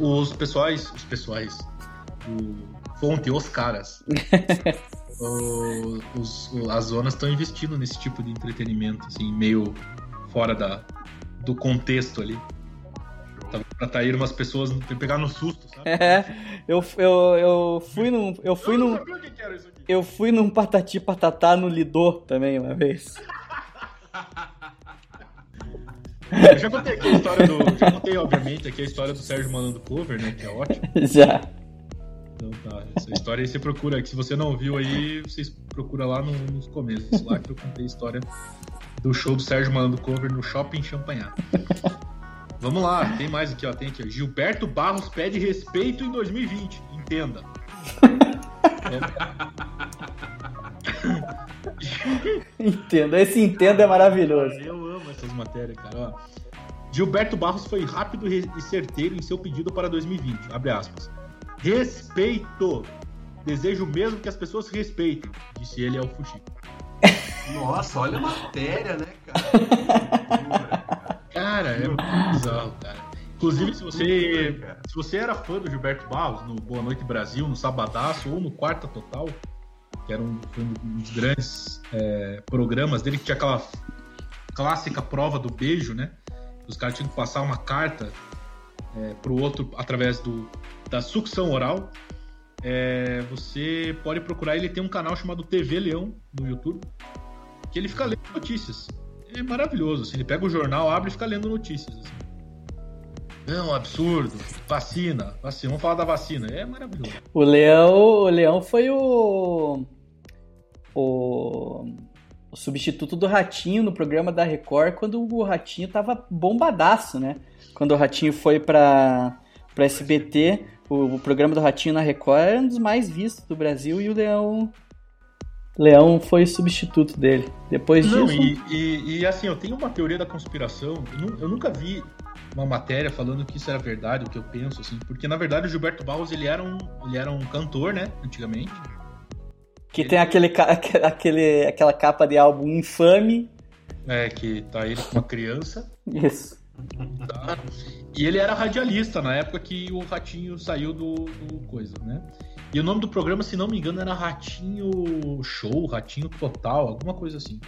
Speaker 4: Os, pessoais. Os pessoais. O fonte, os caras. o- os- as zonas estão investindo nesse tipo de entretenimento, assim, meio fora da, do contexto ali. Tá- Pra atrair umas pessoas, pegar no susto, sabe?
Speaker 2: É, eu, eu, eu fui num. Eu fui
Speaker 4: Eu não
Speaker 2: num.
Speaker 4: sabia o que que era isso aqui.
Speaker 2: Eu fui num patati patatá no Lidô também uma vez.
Speaker 4: Eu já contei aqui a história do. Já contei, obviamente, aqui a história do Sérgio Malandro Cover, né? Que é ótimo.
Speaker 2: Já.
Speaker 4: Então tá, essa história aí você procura, que se você não viu aí, vocês procura lá no, nos começos, lá que eu contei a história do show do Sérgio Malandro Cover no Shopping Champanhar. Vamos lá, tem mais aqui, ó, tem aqui, ó. Gilberto Barros pede respeito em 2020, entenda.
Speaker 2: Entendo, esse entendo é maravilhoso.
Speaker 4: Eu amo essas matérias, cara. Ó. Gilberto Barros foi rápido e certeiro em seu pedido para 2020. Abre aspas. Respeito. Desejo mesmo que as pessoas respeitem, disse ele ao Fuxico.
Speaker 3: Nossa, olha a matéria, né, cara?
Speaker 4: cara, é muito bizarro, cara. Inclusive, se você, se você era fã do Gilberto Barros no Boa Noite Brasil, no Sabadaço ou no Quarta Total, que era um, um dos grandes é, programas dele, que tinha aquela clássica prova do beijo, né? Os caras tinham que passar uma carta é, pro outro através do, da sucção oral. É, você pode procurar, ele tem um canal chamado TV Leão no YouTube, que ele fica lendo notícias. É maravilhoso. Assim, ele pega o jornal, abre e fica lendo notícias. Assim. Não, absurdo. Vacina, vacina. Vamos falar da vacina. É maravilhoso.
Speaker 2: O Leão, o Leão foi o, o, o substituto do Ratinho no programa da Record quando o Ratinho tava bombadaço, né? Quando o Ratinho foi para para SBT, o, o, programa do Ratinho na Record era um dos mais vistos do Brasil e o Leão Leão foi substituto dele. Depois
Speaker 4: Não,
Speaker 2: disso.
Speaker 4: E, e, e, assim, eu tenho uma teoria da conspiração. Eu, eu, nunca vi uma matéria falando que isso era verdade, o que eu penso, assim. Porque na verdade o Gilberto Barros ele era um, ele era um cantor, né? Antigamente.
Speaker 2: Que ele... tem aquele, aquele, aquela capa de álbum infame.
Speaker 4: É, que tá ele com uma criança.
Speaker 2: Isso.
Speaker 4: Tá? E ele era radialista na época que o Ratinho saiu do, do coisa, né? E o nome do programa, se não me engano, era Ratinho Show, Ratinho Total, alguma coisa assim.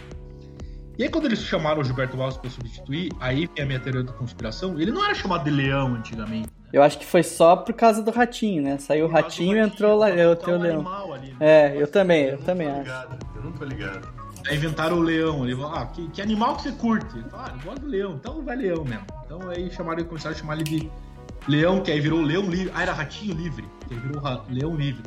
Speaker 4: E aí, quando eles chamaram o Gilberto Barros para substituir, aí vem a minha teoria da conspiração. Ele não era chamado de Leão antigamente. Né?
Speaker 2: Eu acho que foi só por causa do Ratinho, né? Saiu o Ratinho e entrou lá, eu o Leão. Ali, né? É, eu também, eu, eu também acho.
Speaker 3: Ligado, eu não tô ligado.
Speaker 4: Aí inventaram o leão. Ele falou, ah, que, que animal que você curte? Ele falou, ah, eu gosto do leão. Então vai leão mesmo. Então aí chamaram, começaram a chamar ele de Leão, que aí virou Leão Livre. Ah, era Ratinho Livre, que aí virou Leão Livre.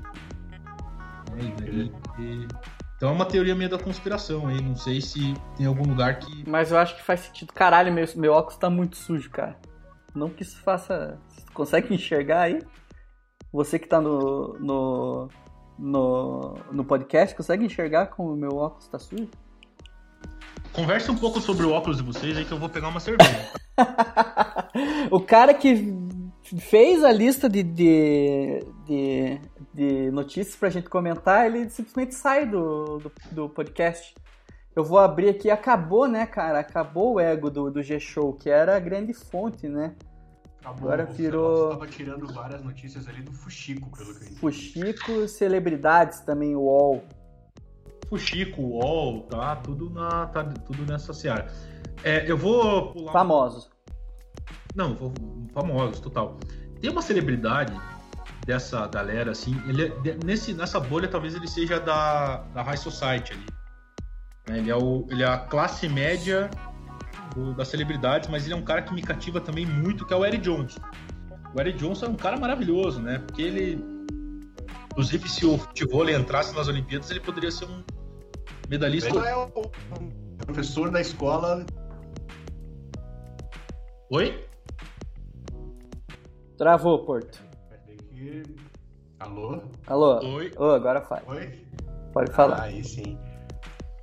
Speaker 4: É, e, então é uma teoria meio da conspiração aí. Não sei se tem algum lugar que.
Speaker 2: Mas eu acho que faz sentido. Caralho, meu, meu óculos tá muito sujo, cara. Não que isso faça. Você consegue enxergar aí? Você que tá no, no, no, no podcast, consegue enxergar como o meu óculos tá sujo?
Speaker 4: Converse um pouco sobre o óculos de vocês aí que eu vou pegar uma cerveja.
Speaker 2: o cara que fez a lista de, de, de, de notícias pra gente comentar, ele simplesmente sai do, do, do, podcast. Eu vou abrir aqui, acabou, né, cara? Acabou o ego do, do G-Show, que era a grande fonte, né?
Speaker 3: Acabou, Agora virou. Você tava tirando várias notícias ali do Fuxico, pelo que eu entendi.
Speaker 2: Fuxico, celebridades também, o UOL.
Speaker 4: Fuxico, UOL, tá? Tudo, na, tá, tudo nessa seara. É, eu vou pular.
Speaker 2: Famosos.
Speaker 4: Não, famosos, total. Tem uma celebridade dessa galera, assim, ele é, nesse, nessa bolha talvez ele seja da, da High Society ali. Ele é, o, ele é a classe média do, das celebridades, mas ele é um cara que me cativa também muito, que é o Eric Johnson. O Eric Johnson é um cara maravilhoso, né? Porque ele, inclusive, se o futebol entrasse nas Olimpíadas, ele poderia ser um medalhista.
Speaker 3: Ele é o professor da escola.
Speaker 4: Oi?
Speaker 2: Travou, Porto.
Speaker 3: Alô?
Speaker 2: Alô?
Speaker 4: Oi?
Speaker 2: Oh, agora faz.
Speaker 3: Oi?
Speaker 2: Pode falar.
Speaker 3: Aí sim.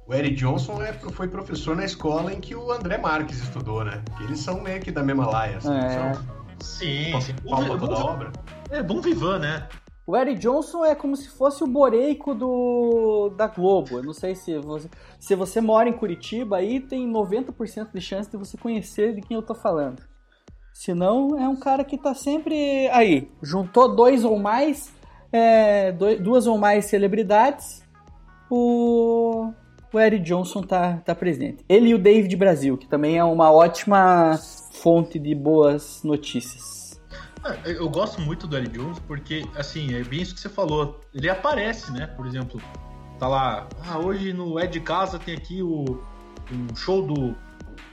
Speaker 3: O Eric Johnson é, foi professor na escola em que o André Marques estudou, né? Que eles são meio que da mesma laia, assim,
Speaker 2: é.
Speaker 3: são?
Speaker 4: Sim, sim.
Speaker 3: Palma da obra.
Speaker 4: É, bom vivan, né?
Speaker 2: O Eric Johnson é como se fosse o Boreico do da Globo. Eu não sei se você, se você mora em Curitiba, aí tem 90% de chance de você conhecer de quem eu tô falando. Se não, é um cara que tá sempre aí. Juntou dois ou mais, é, dois, duas ou mais celebridades, o, o Eric Johnson tá, tá presente. Ele e o David Brasil, que também é uma ótima fonte de boas notícias.
Speaker 4: É, eu gosto muito do Eric Johnson porque, assim, é bem isso que você falou. Ele aparece, né? Por exemplo, tá lá, ah, hoje no É de Casa tem aqui o, o show do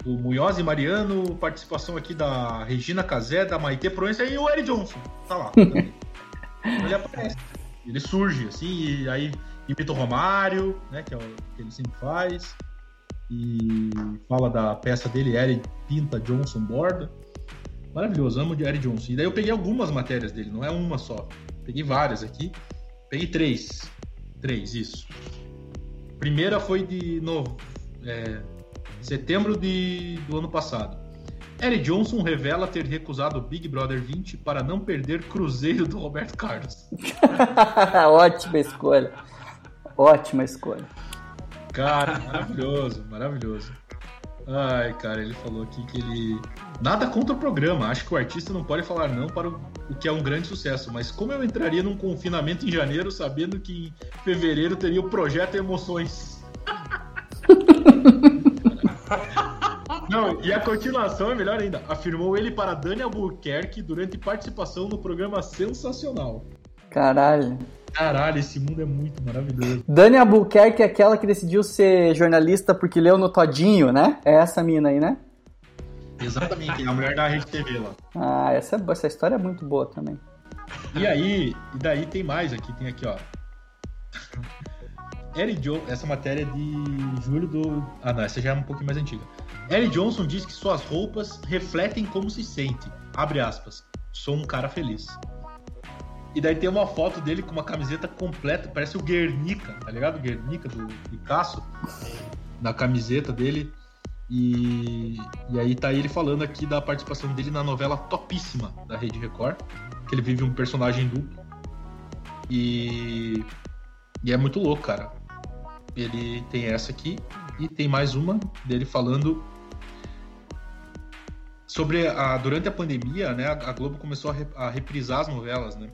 Speaker 4: do Munhoz e Mariano, participação aqui da Regina Casé, da Maite Proença e o Eric Johnson. Tá lá. ele aparece. ele surge, assim, e aí imita o Romário, né? Que é o que ele sempre faz. E fala da peça dele, Eric Pinta Johnson Borda. Maravilhoso, amo de Eric Johnson. E daí eu peguei algumas matérias dele, não é uma só. Peguei várias aqui. Peguei três. Três, isso. Primeira foi de no, é, setembro de, do ano passado. Eric Johnson revela ter recusado o Big Brother 20 para não perder Cruzeiro do Roberto Carlos.
Speaker 2: Ótima escolha. Ótima escolha.
Speaker 4: Cara, maravilhoso, maravilhoso. Ai, cara, ele falou aqui que ele. Nada contra o programa, acho que o artista não pode falar não para o, que é um grande sucesso, mas como eu entraria num confinamento em janeiro sabendo que em fevereiro teria o projeto Emoções? Não, e a continuação é melhor ainda. Afirmou ele para Dani Albuquerque durante participação no programa Sensacional.
Speaker 2: Caralho.
Speaker 4: Caralho, esse mundo é muito maravilhoso.
Speaker 2: Dani Albuquerque é aquela que decidiu ser jornalista porque leu no Todinho, né? É essa mina aí, né?
Speaker 4: Exatamente, é a mulher da Rede TV lá.
Speaker 2: Ah, essa, é essa história é muito boa também.
Speaker 4: E aí, e daí tem mais aqui, tem aqui, ó. Eric Johnson, essa matéria é de julho do. Ah, não, essa já é um pouquinho mais antiga. Eric Johnson diz que suas roupas refletem como se sente. Abre aspas. Sou um cara feliz. E daí tem uma foto dele com uma camiseta completa, parece o Guernica, tá ligado? O Guernica do Picasso, na camiseta dele. E, e aí tá ele falando aqui da participação dele na novela topíssima da Rede Record, que ele vive um personagem duplo. E, e é muito louco, cara. Ele tem essa aqui e tem mais uma dele falando sobre a durante a pandemia, né? A Globo começou a, re, a reprisar as novelas, né?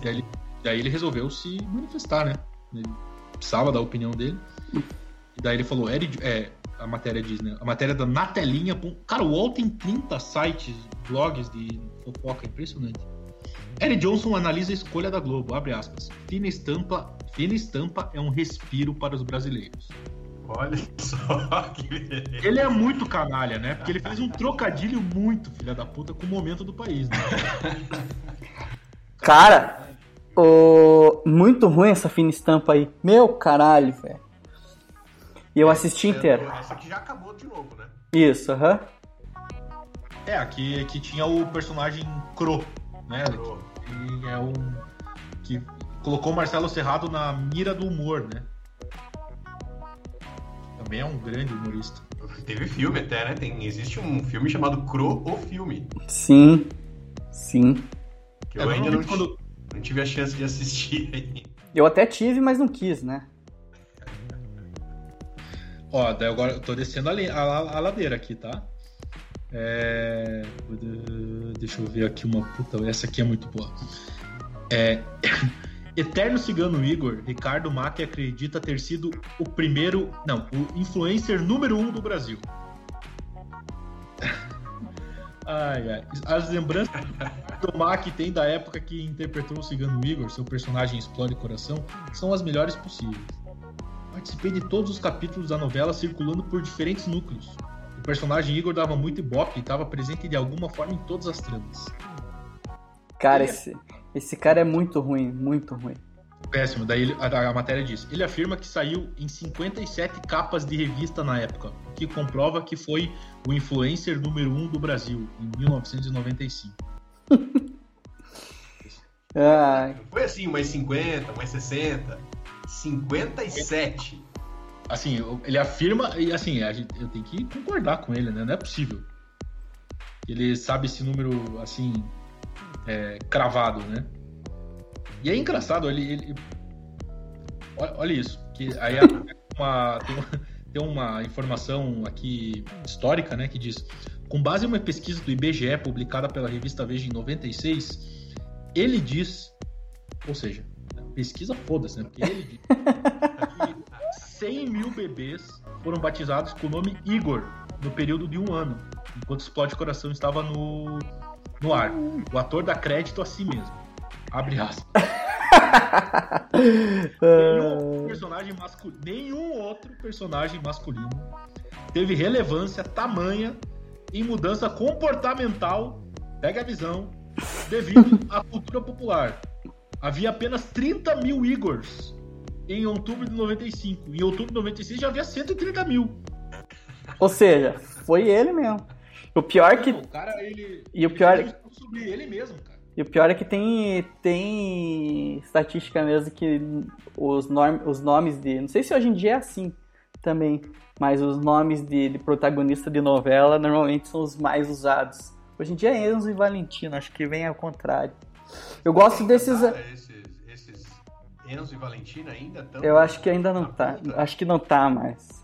Speaker 4: Daí ele, daí ele resolveu se manifestar, né? Ele precisava da opinião dele. E daí ele falou, é, a matéria diz, né? A matéria da Natelinha. Cara, o UOL tem 30 sites, blogs de fofoca, impressionante. Eric Johnson analisa a escolha da Globo, abre aspas. Fina estampa, fina estampa é um respiro para os brasileiros.
Speaker 3: Olha só que
Speaker 4: Ele é muito canalha, né? Porque ele fez um trocadilho muito, filha da puta, com o momento do país, né?
Speaker 2: Cara, o... muito ruim essa fina estampa aí. Meu caralho, velho. E eu assisti inteiro.
Speaker 3: Essa aqui já acabou de novo, né?
Speaker 2: Isso, aham. Uhum.
Speaker 4: É, aqui, aqui tinha o personagem Cro, né?
Speaker 3: Cro.
Speaker 4: Que é um. que colocou o Marcelo Serrado na mira do humor, né? Também é um grande humorista.
Speaker 3: Teve filme até, né? Tem, existe um filme chamado Cro, o filme.
Speaker 2: Sim. Sim.
Speaker 3: Que eu é, ainda não, quando... não tive a chance de assistir aí.
Speaker 2: Eu até tive, mas não quis, né?
Speaker 4: Ó, daí agora eu tô descendo a, a, a ladeira aqui, tá? É... Deixa eu ver aqui uma puta. Essa aqui é muito boa. É... Eterno Cigano Igor, Ricardo Mack acredita ter sido o primeiro. Não, o influencer número um do Brasil. ai, ai. As lembranças que o Mack tem da época que interpretou o Cigano Igor, seu personagem Explode Coração, são as melhores possíveis. Participei de todos os capítulos da novela circulando por diferentes núcleos. O personagem Igor dava muito ibope e estava presente de alguma forma em todas as tramas.
Speaker 2: Cara, esse, esse cara é muito ruim, muito ruim.
Speaker 4: Péssimo. Daí ele, a, a, matéria diz: ele afirma que saiu em 57 capas de revista na época, o que comprova que foi o influencer número um do Brasil em 1995.
Speaker 2: ah.
Speaker 3: Foi assim, umas 50, umas 60, 57.
Speaker 4: Assim, ele afirma, e assim, eu tenho que concordar com ele, né? Não é possível. Ele sabe esse número, assim, é, cravado, né? E é engraçado, ele, ele olha isso, que aí uma, tem, uma, tem uma informação aqui histórica, né, que diz, com base em uma pesquisa do IBGE publicada pela revista Veja em 96, ele diz, ou seja, pesquisa foda-se, né, porque ele diz que 100 mil bebês foram batizados com o nome Igor no período de um ano, enquanto Explode Coração estava no, no ar. O ator dá crédito a si mesmo. Abre aspas. nenhum, personagem masculino, nenhum outro personagem masculino teve relevância tamanha em mudança comportamental, pega a visão, devido à cultura popular. havia apenas 30 mil Igors em outubro de 95. Em outubro de 96 já havia 130 mil.
Speaker 2: Ou seja, foi ele mesmo. O pior é que.
Speaker 4: O cara, ele.
Speaker 2: E o pior
Speaker 4: ele sobre ele mesmo, cara.
Speaker 2: E o pior é que tem, tem estatística mesmo que os, norm, os nomes de. Não sei se hoje em dia é assim também, mas os nomes de, de protagonista de novela normalmente são os mais usados. Hoje em dia é Enzo e Valentino, acho que vem ao contrário. Eu gosto desses.
Speaker 3: Esses, esses Enzo e Valentina ainda estão.
Speaker 2: Eu acho que ainda não tá. Acho que não tá mais.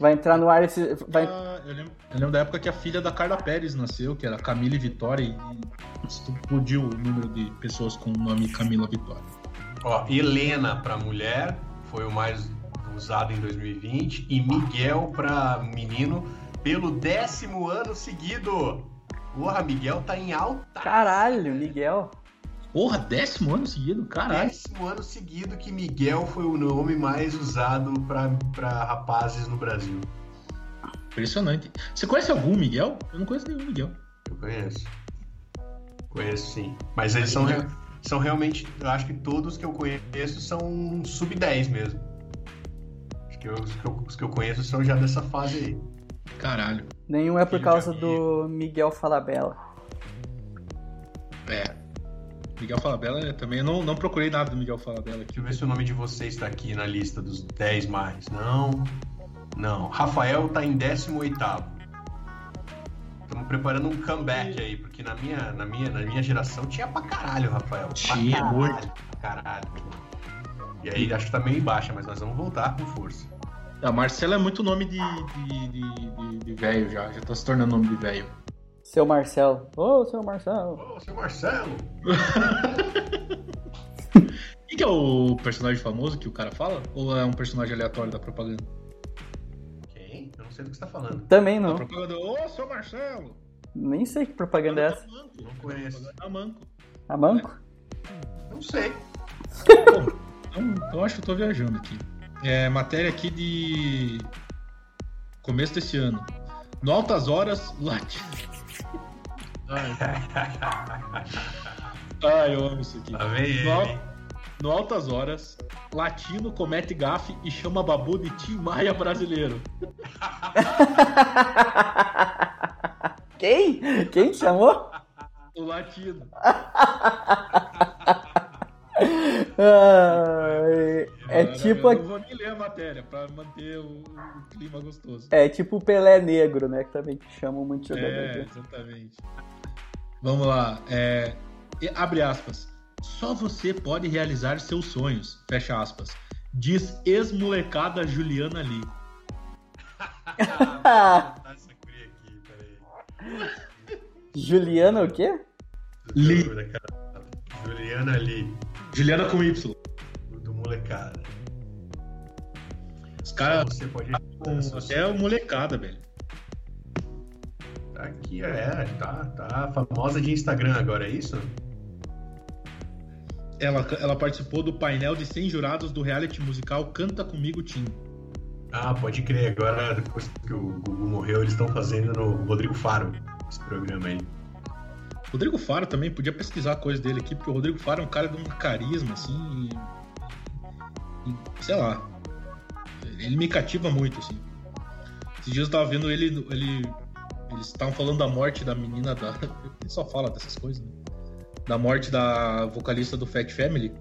Speaker 2: Vai entrar no ar esse. Vai...
Speaker 4: Ah, eu, lembro, eu, lembro, da época que a filha da Carla Pérez nasceu, que era Camila Vitória, e explodiu o número de pessoas com o nome Camila Vitória.
Speaker 3: Ó, Helena para mulher foi o mais usado em 2020 e Miguel para menino pelo décimo ano seguido. Porra, Miguel tá em alta.
Speaker 2: Caralho, Miguel.
Speaker 4: Porra, décimo ano seguido? Caralho.
Speaker 3: Décimo ano seguido que Miguel foi o nome mais usado para rapazes no Brasil.
Speaker 4: Impressionante. Você conhece algum Miguel? Eu não conheço nenhum Miguel.
Speaker 3: Eu conheço. Conheço sim. Mas eles são, são realmente. Eu acho que todos que eu conheço são sub-10 mesmo. Acho que eu, os, que eu, os que eu conheço são já dessa fase aí.
Speaker 4: Caralho.
Speaker 2: Nenhum é por causa do Miguel Falabella.
Speaker 4: É. Miguel Falabella também. Eu não, não procurei nada do Miguel Falabella aqui.
Speaker 3: Deixa eu ver se o nome de vocês está aqui na lista dos 10 mais. Não. Não. Rafael tá em 18. Estamos preparando um comeback aí, porque na minha, na minha, na minha geração tinha pra caralho, Rafael.
Speaker 4: Tinha
Speaker 3: pra caralho,
Speaker 4: muito.
Speaker 3: Pra caralho. E aí acho que tá meio baixa, mas nós vamos voltar com força.
Speaker 4: A Marcela é muito nome de, de, de, de velho já. Já tá se tornando nome de velho.
Speaker 2: Seu Marcelo. Ô, oh, seu Marcelo.
Speaker 3: Ô, oh, seu Marcelo.
Speaker 4: Quem que é o personagem famoso que o cara fala? Ou é um personagem aleatório da propaganda?
Speaker 3: Quem? Eu não sei do que você tá falando.
Speaker 2: Também não.
Speaker 4: Propaganda, ô, oh, seu Marcelo.
Speaker 2: Nem sei que propaganda é essa.
Speaker 3: Manco. Não conheço.
Speaker 4: A Manco.
Speaker 2: A Manco?
Speaker 3: Não sei.
Speaker 4: Bom, então, eu acho que eu tô viajando aqui. É, matéria aqui de começo desse ano. No Altas Horas, Latino. Ai. Eu amo isso aqui.
Speaker 3: Tá
Speaker 4: no, no Altas Horas, Latino comete gafe e chama Babu de Tim Maia brasileiro.
Speaker 2: Quem? Quem chamou?
Speaker 4: O Latino.
Speaker 2: Ah, é tipo.
Speaker 4: Eu não vou nem ler a matéria pra manter o, o, clima gostoso.
Speaker 2: É tipo o Pelé Negro, né? Que também chamam muito jogador.
Speaker 4: É, exatamente. Vamos lá. É, abre aspas. Só você pode realizar seus sonhos. Fecha aspas. Diz ex-molecada Juliana Lee.
Speaker 2: Juliana o quê?
Speaker 4: Lee.
Speaker 3: Juliana Lee.
Speaker 4: Juliana com Y.
Speaker 3: Do molecada.
Speaker 4: Os caras.
Speaker 3: Você pode.
Speaker 4: Até o molecada, velho.
Speaker 3: Tá aqui, é. Tá, tá famosa de Instagram agora, é isso?
Speaker 4: Ela, ela participou do painel de 100 jurados do reality musical Canta Comigo Tim.
Speaker 3: Ah, pode crer. Agora, depois que o Gugu morreu, eles estão fazendo no Rodrigo Faro esse programa aí.
Speaker 4: Rodrigo Faro também, podia pesquisar coisa dele aqui, porque o Rodrigo Faro é um cara de um carisma, assim. E, e, sei lá. Ele me cativa muito, assim. Esses dias eu tava vendo ele. ele eles estavam falando da morte da menina da. Ele só fala dessas coisas, né? Da morte da vocalista do Fat Family.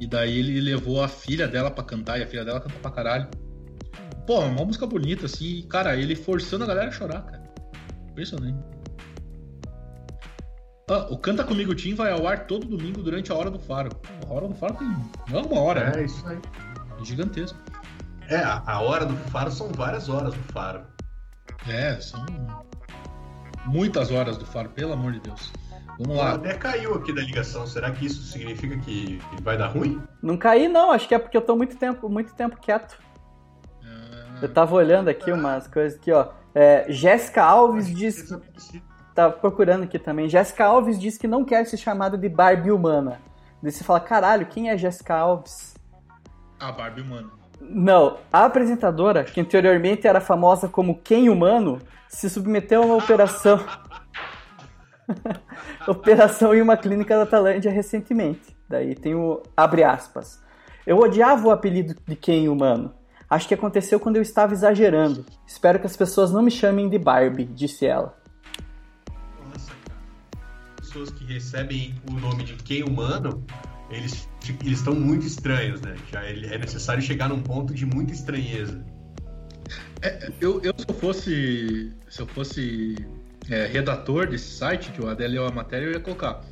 Speaker 4: E daí ele levou a filha dela para cantar, e a filha dela canta pra caralho. Pô, uma música bonita, assim, e, cara, ele forçando a galera a chorar, cara. Impressionante. Ah, o Canta Comigo Tim vai ao ar todo domingo durante a Hora do Faro. A Hora do Faro tem. Não é uma hora,
Speaker 3: É,
Speaker 4: né?
Speaker 3: isso aí.
Speaker 4: É gigantesco.
Speaker 3: É, a, a hora do Faro são várias horas do Faro.
Speaker 4: É, são muitas horas do Faro, pelo amor de Deus. Vamos lá.
Speaker 3: Até caiu aqui da ligação. Será que isso significa que vai dar ruim?
Speaker 2: Não caí, não. Acho que é porque eu tô muito tempo, muito tempo quieto.
Speaker 4: Ah,
Speaker 2: Eu tava olhando aqui umas coisas aqui, ó. É, Jéssica Alves diz que. Tá procurando aqui também. Jéssica Alves diz que não quer ser chamada de Barbie humana. Daí você fala, caralho, quem é Jéssica Alves?
Speaker 4: A Barbie humana.
Speaker 2: Não, a apresentadora, que anteriormente era famosa como Quem Humano, se submeteu a uma operação. operação em uma clínica da Tailândia recentemente. Daí tem o abre aspas. Eu odiava o apelido de Ken humano. Acho que aconteceu quando eu estava exagerando. Espero que as pessoas não me chamem de Barbie, disse ela.
Speaker 3: Pessoas que recebem o nome de Ken humano, eles eles estão muito estranhos, né? Já é necessário chegar num ponto de muita estranheza.
Speaker 4: É, eu, eu, se eu fosse, se eu fosse é, redator desse site, que o Adé leu a matéria, eu ia colocar.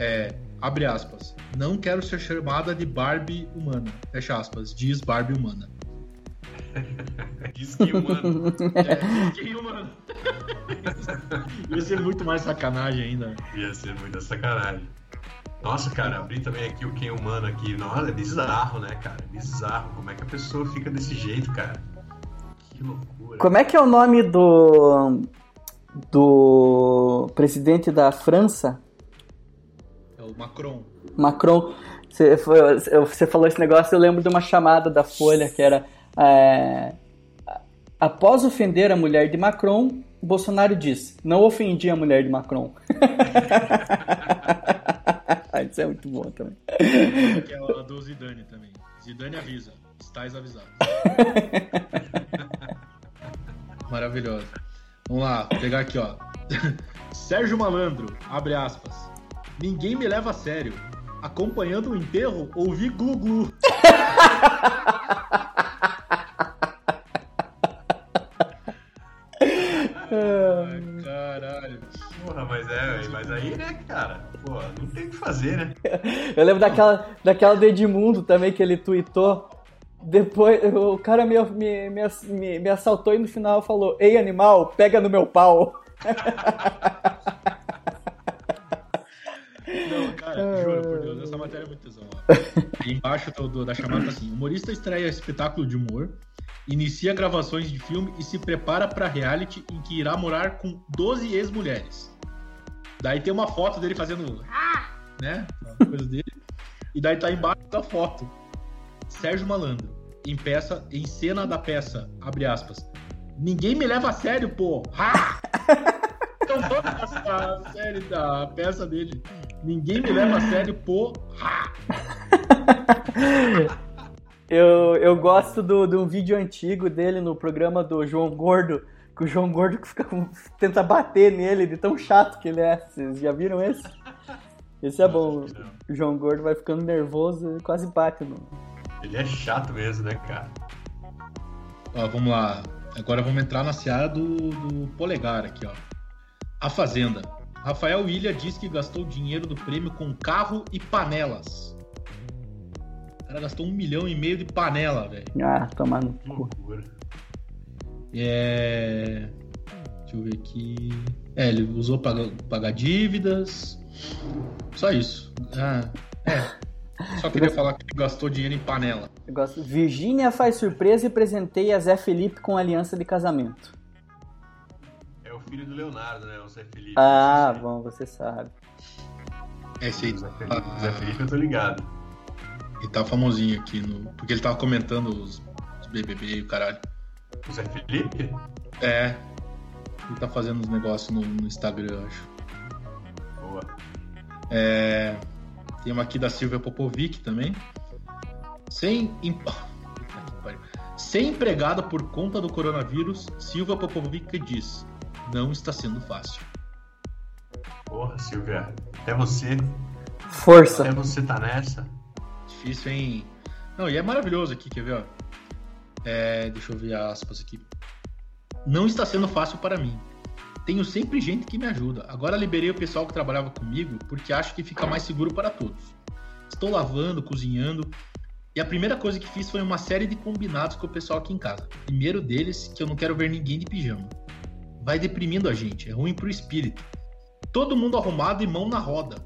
Speaker 4: É, abre aspas. Não quero ser chamada de Barbie humana. Fecha aspas. Diz Barbie humana.
Speaker 3: diz que humano.
Speaker 4: é, diz que humano. Ia ser muito mais sacanagem ainda.
Speaker 3: Ia ser muita sacanagem. Nossa, cara, abri também aqui o quem humano aqui. Nossa, é bizarro, né, cara? É bizarro. Como é que a pessoa fica desse jeito, cara? Que loucura.
Speaker 2: Como é que é o nome do do presidente da França?
Speaker 4: É o Macron.
Speaker 2: Macron. Você, foi, você falou esse negócio, eu lembro de uma chamada da Folha que era é, após ofender a mulher de Macron, Bolsonaro disse: não ofendi a mulher de Macron. Isso é muito bom também.
Speaker 4: Aquela do Zidane também. Zidane avisa. Estais avisados. Maravilhoso. Vamos lá, vou pegar aqui, ó. Sérgio Malandro, abre aspas. Ninguém me leva a sério. Acompanhando o enterro, ouvi glu-glu.
Speaker 3: Porra, mas é, mas aí, né, cara? Pô, não tem o que fazer, né?
Speaker 2: Eu lembro daquela, daquela do Edmundo também que ele tweetou. Depois, o cara me, me, me, me assaltou e no final falou: Ei, animal, pega no meu pau.
Speaker 4: Não, cara, juro por Deus, essa matéria é muito tesão. embaixo do, do, da chamada tá assim: humorista estreia espetáculo de humor, inicia gravações de filme e se prepara para reality em que irá morar com 12 ex-mulheres. Daí tem uma foto dele fazendo. né? Coisa dele. E daí tá embaixo da foto. Sério Malandro, em peça, em cena da peça, abre aspas. Ninguém me leva a sério, pô! Ha! Então a série da peça dele. Ninguém me leva a sério, pô! Ha!
Speaker 2: Eu, eu gosto de um vídeo antigo dele no programa do João Gordo, o João Gordo fica, tenta bater nele de tão chato que ele é. Vocês já viram esse? Esse é bom. O João Gordo vai ficando nervoso e quase bate no,
Speaker 3: ele é chato mesmo, né, cara?
Speaker 4: Ó, vamos lá. Agora vamos entrar na seara do, do polegar aqui, ó. A Fazenda. Rafael Ilha diz que gastou dinheiro do prêmio com carro e panelas. O cara gastou um milhão e meio de panela, velho.
Speaker 2: Ah, tomar no
Speaker 3: cu.
Speaker 4: É. Deixa eu ver aqui. É, ele usou pagar, pagar dívidas. Só isso. Ah, é. Só queria falar que gastou dinheiro em panela.
Speaker 2: Eu gosto. Virgínia faz surpresa e presenteia Zé Felipe com aliança de casamento.
Speaker 3: É o filho do Leonardo, né? O Zé Felipe.
Speaker 2: Ah, bom, você sabe.
Speaker 4: É esse aí.
Speaker 3: Zé Felipe, ah, Zé Felipe eu tô ligado.
Speaker 4: Ele tá famosinho aqui no. Porque ele tava comentando os, os BBB e o caralho.
Speaker 3: O Zé Felipe?
Speaker 4: É. Ele tá fazendo uns negócios no, no Instagram, eu acho.
Speaker 3: Boa.
Speaker 4: É. Tem uma aqui da Silvia Popovic também. Sem, Sem empregada por conta do coronavírus, Silvia Popovic diz: Não está sendo fácil.
Speaker 3: Porra, Silvia. Até você.
Speaker 2: Força.
Speaker 3: Até você tá nessa.
Speaker 4: Difícil, hein? Não, e é maravilhoso aqui, quer ver? Ó? É, deixa eu ver aspas aqui. Não está sendo fácil para mim. Tenho sempre gente que me ajuda. Agora liberei o pessoal que trabalhava comigo porque acho que fica mais seguro para todos. Estou lavando, cozinhando. E a primeira coisa que fiz foi uma série de combinados com o pessoal aqui em casa. Primeiro deles, que eu não quero ver ninguém de pijama. Vai deprimindo a gente, é ruim pro espírito. Todo mundo arrumado e mão na roda.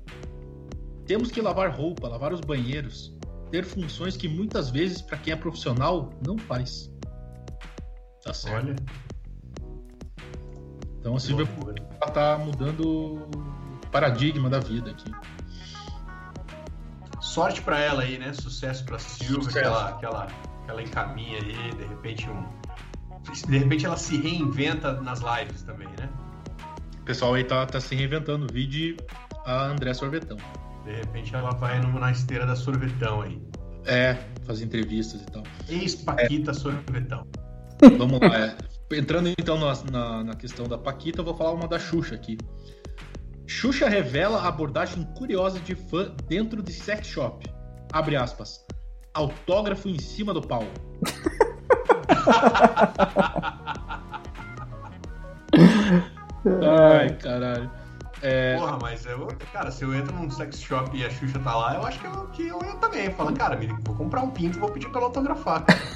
Speaker 4: Temos que lavar roupa, lavar os banheiros, ter funções que muitas vezes, para quem é profissional, não faz. Tá certo. Olha. Então a Silvia ela tá mudando o paradigma da vida aqui.
Speaker 3: Sorte para ela aí, né? Sucesso para Silvia, que ela, que, ela, que ela encaminha aí, de repente um de repente ela se reinventa nas lives também, né?
Speaker 4: O pessoal aí tá, tá se reinventando. Vide a André Sorvetão.
Speaker 3: De repente ela vai no- na esteira da sorvetão aí.
Speaker 4: É, fazer entrevistas e tal.
Speaker 3: Ex-Paquita Sorvetão.
Speaker 4: Vamos lá. é. Entrando então na, na, na questão da Paquita, eu vou falar uma da Xuxa aqui. Xuxa revela a abordagem curiosa de fã dentro de sex shop. Abre aspas. Autógrafo em cima do pau. Ai, caralho. É,
Speaker 3: Porra, mas eu, cara, se eu entro num sex shop e a Xuxa tá lá, eu acho que eu, que eu, eu também. Fala, cara, me- vou comprar um pinto e vou pedir pra ela autografar.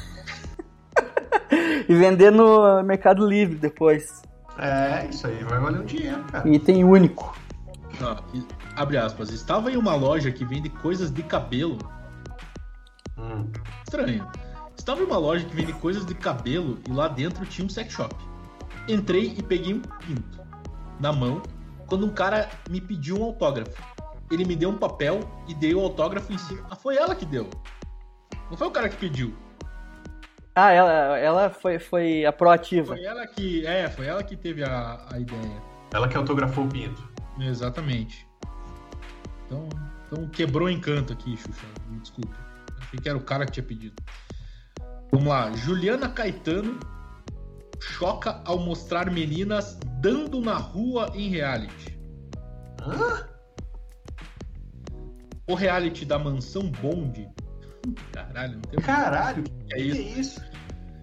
Speaker 2: E vender no Mercado Livre depois.
Speaker 3: É, isso aí vai valer um dinheiro, cara.
Speaker 2: Item único.
Speaker 4: e- abre aspas. Estava em uma loja que vende coisas de cabelo.
Speaker 3: Hum.
Speaker 4: Estranho. Estava em uma loja que vende coisas de cabelo e lá dentro tinha um sex shop. Entrei e peguei um pinto na mão quando um cara me pediu um autógrafo. Ele me deu um papel e dei o autógrafo em cima. Ah, foi ela que deu. Não foi o cara que pediu.
Speaker 2: Ah, ela, ela foi, foi a proativa.
Speaker 4: Foi ela que. É, foi ela que teve a, a ideia.
Speaker 3: Ela que autografou o pinto.
Speaker 4: Exatamente. Então, então quebrou o encanto aqui, Xuxa. Me desculpe. Achei que era o cara que tinha pedido. Vamos lá. Juliana Caetano choca ao mostrar meninas dando na rua em reality.
Speaker 3: Hã?
Speaker 4: O reality da mansão Bond. Caralho, não tem
Speaker 3: Caralho, que,
Speaker 4: É
Speaker 3: que
Speaker 4: isso.
Speaker 3: é isso?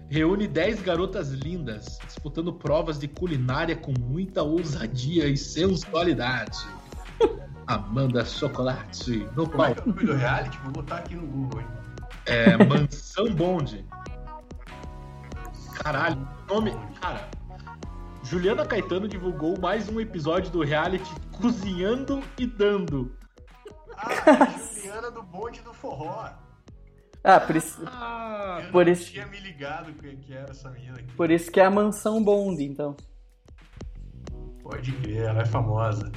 Speaker 4: Reúne 10 garotas lindas, disputando provas de culinária com muita ousadia e sensualidade. Amanda Chocolate no
Speaker 3: Como é é o nome do reality? Vou botar aqui no Google, hein?
Speaker 4: É Mansão Bond. Caralho, nome. Cara, Juliana Caetano divulgou mais um episódio do reality Cozinhando e Dando.
Speaker 3: Ah, a Juliana do bonde do forró.
Speaker 2: Ah, por isso,
Speaker 4: Ah,
Speaker 3: Eu
Speaker 2: Por
Speaker 3: não
Speaker 2: isso-
Speaker 3: tinha me ligado que, que era essa menina aqui.
Speaker 2: por isso que é a mansão Bond, então.
Speaker 3: Pode crer, ela é famosa.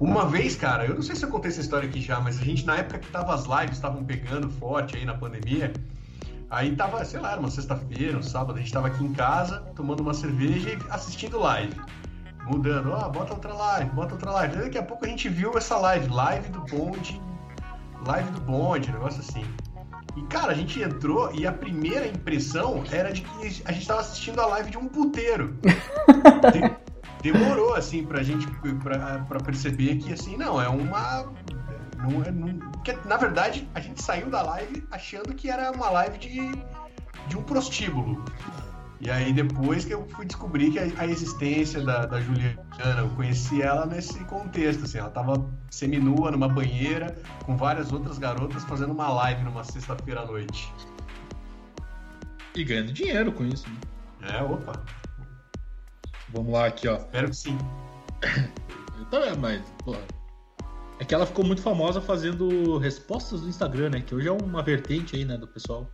Speaker 3: Uma vez, cara, eu não sei se eu contei essa história aqui já, mas a gente, na época que tava as lives estavam pegando forte aí na pandemia, aí tava, sei lá, era uma sexta-feira, um sábado, a gente tava aqui em casa, tomando uma cerveja e assistindo live. Mudando, ó, bota outra live, bota outra live. Daqui a pouco a gente viu essa live, live do bonde, live do bonde, um negócio assim. E, cara, a gente entrou e a primeira impressão era de que a gente tava assistindo a live de um puteiro. De- demorou, assim, pra gente pra, pra perceber que, assim, não, é uma. Não é, não, porque, na verdade, a gente saiu da live achando que era uma live de, de um prostíbulo. E aí, depois que eu fui descobrir que a, a existência da, da Juliana, eu conheci ela nesse contexto, assim, ela tava seminua numa banheira com várias outras garotas fazendo uma live numa sexta-feira à noite.
Speaker 4: e ganhando dinheiro com isso. né?
Speaker 3: É, opa,
Speaker 4: Vamos lá aqui, ó.
Speaker 3: espero que sim.
Speaker 4: Eu também, mas, pô. É que ela ficou muito famosa fazendo respostas do Instagram, né? Que hoje é uma vertente aí, né, do pessoal.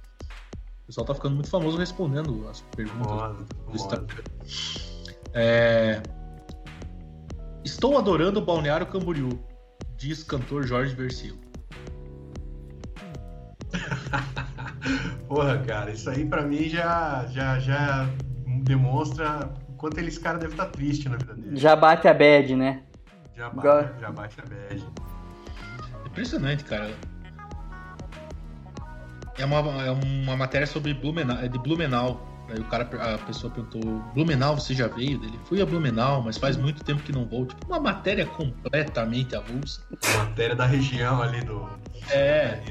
Speaker 4: O pessoal tá ficando muito famoso respondendo as perguntas
Speaker 3: Famosa,
Speaker 4: do. Instagram. É... Estou adorando o Balneário Camboriú, diz cantor Jorge Versilo.
Speaker 3: Porra, cara, isso aí pra mim já, já, já demonstra o quanto esse cara deve estar triste na vida dele.
Speaker 2: Já bate a bad, né?
Speaker 3: Já bate, já bate a bad.
Speaker 4: Impressionante, cara. É uma, é uma matéria sobre Blumenau, é de Blumenau. Aí o cara, a pessoa perguntou: Blumenau, você já veio dele? Fui a Blumenau, mas faz muito tempo que não vou. Tipo, uma matéria completamente avulsa.
Speaker 3: Matéria da região ali do.
Speaker 4: É.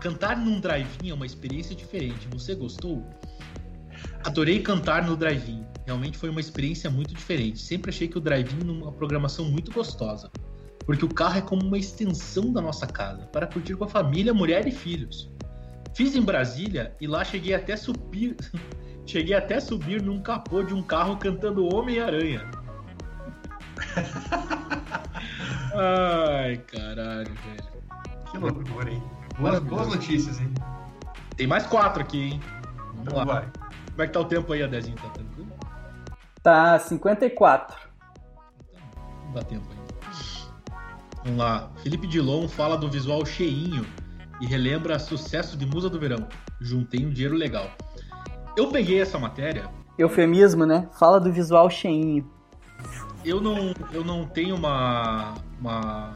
Speaker 4: Cantar num drive-in é uma experiência diferente. Você gostou? Adorei cantar no drive-in. Realmente foi uma experiência muito diferente. Sempre achei que o drive-in uma programação muito gostosa. Porque o carro é como uma extensão da nossa casa, para curtir com a família, mulher e filhos. Fiz em Brasília e lá cheguei até subir. cheguei até subir num capô de um carro cantando Homem-Aranha. Ai, caralho, velho.
Speaker 3: Que loucura, hein? Boas, boas notícias, hein?
Speaker 4: Tem mais quatro aqui, hein? Vamos
Speaker 3: Então
Speaker 4: lá.
Speaker 3: vai.
Speaker 4: Como é que tá o tempo aí, Adezinho? Tá tranquilo?
Speaker 2: Tá 54.
Speaker 4: Não dá tempo ainda. Vamos lá. Felipe Dilon fala do visual cheinho e relembra sucesso de Musa do Verão. Juntei um dinheiro legal. Eu peguei essa matéria
Speaker 2: eufemismo, né? Fala do visual cheinho.
Speaker 4: Eu não, eu não tenho uma, uma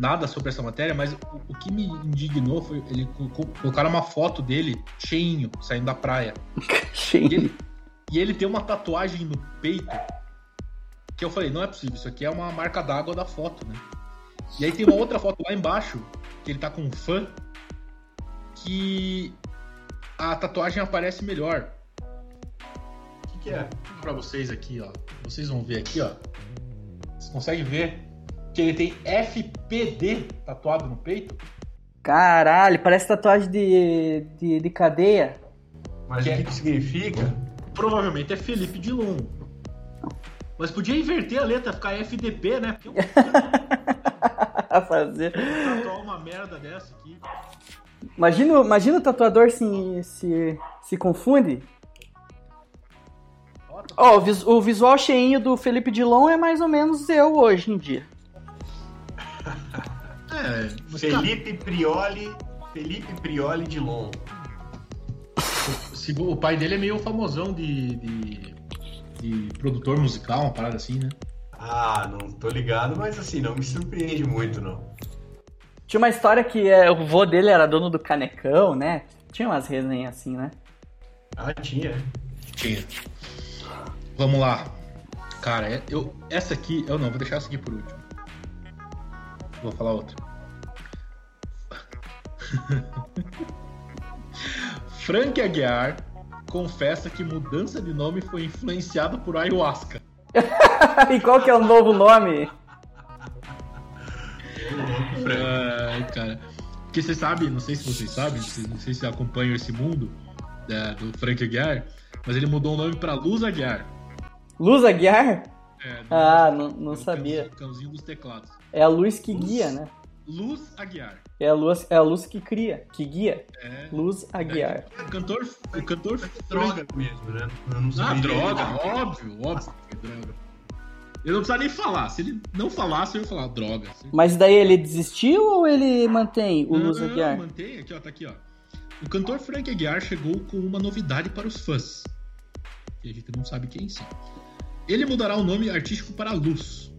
Speaker 4: nada sobre essa matéria, mas o, o que me indignou foi ele colocaram uma foto dele cheinho, saindo da praia. E
Speaker 2: cheinho.
Speaker 4: ele, e ele tem uma tatuagem no peito que eu falei, não é possível, isso aqui é uma marca d'água da foto, né? E aí tem uma outra foto lá embaixo, que ele tá com um fã, que a tatuagem aparece melhor.
Speaker 3: O que, que é?
Speaker 4: Pra vocês aqui, ó. Vocês vão ver aqui, ó. Vocês conseguem ver que ele tem FPD tatuado no peito?
Speaker 2: Caralho, parece tatuagem de, de, de cadeia.
Speaker 3: Mas
Speaker 4: Que
Speaker 3: o
Speaker 4: é?
Speaker 3: que, que significa?
Speaker 4: Provavelmente é Felipe Dilon. Mas podia inverter a letra, ficar FDP, né? Porque eu
Speaker 2: a fazer.
Speaker 4: tatuar uma merda dessa aqui.
Speaker 2: Imagina, imagina o tatuador se, se, se confunde.
Speaker 4: Ó,
Speaker 2: Ó, o, vis- o visual cheinho do Felipe Dilon é mais ou menos eu hoje em dia.
Speaker 4: É,
Speaker 3: Felipe Prioli. Felipe Prioli de Lon.
Speaker 4: se- o pai dele é meio famosão de, de, de produtor musical, uma parada assim, né?
Speaker 3: Ah, não tô ligado, mas assim, não me surpreende muito, não.
Speaker 2: Tinha uma história que é, o vô dele era dono do canecão, né? Tinha umas resenhas assim, né?
Speaker 3: Ah, tinha.
Speaker 4: Tinha. Vamos lá. Cara, é- eu, essa aqui, eu não, vou deixar essa aqui por último. Vou falar outra. Frank Aguiar confessa que mudança de nome foi influenciado por ayahuasca.
Speaker 2: e qual que é o novo nome?
Speaker 4: Ai, cara. Porque você sabe, não sei se vocês sabem, não sei se acompanham esse mundo da- do Frank Aguiar, mas ele mudou o nome pra Luz Aguiar.
Speaker 2: Luz Aguiar?
Speaker 4: É,
Speaker 2: Ah, não, não
Speaker 4: é
Speaker 2: sabia.
Speaker 4: cãozinho- Cãozinho dos teclados.
Speaker 2: É a luz que guia, né?
Speaker 4: Luz Aguiar.
Speaker 2: É a luz, é a luz que cria, que guia.
Speaker 4: É.
Speaker 2: Luz Aguiar.
Speaker 4: O cantor. O cantor.
Speaker 3: Droga mesmo, né? Eu não
Speaker 4: Ah,
Speaker 3: sabia.
Speaker 4: droga, óbvio, óbvio que é droga. Eu não precisava nem falar. Se ele não falasse, eu ia falar droga.
Speaker 2: Mas daí ele desistiu ou ele mantém o
Speaker 4: Não,
Speaker 2: Luz Aguiar?
Speaker 4: Mantém, aqui, ó, tá aqui, ó. O cantor Frank Aguiar chegou com uma novidade para os fãs. Que a gente não sabe quem são. Ele mudará o nome artístico para Luz.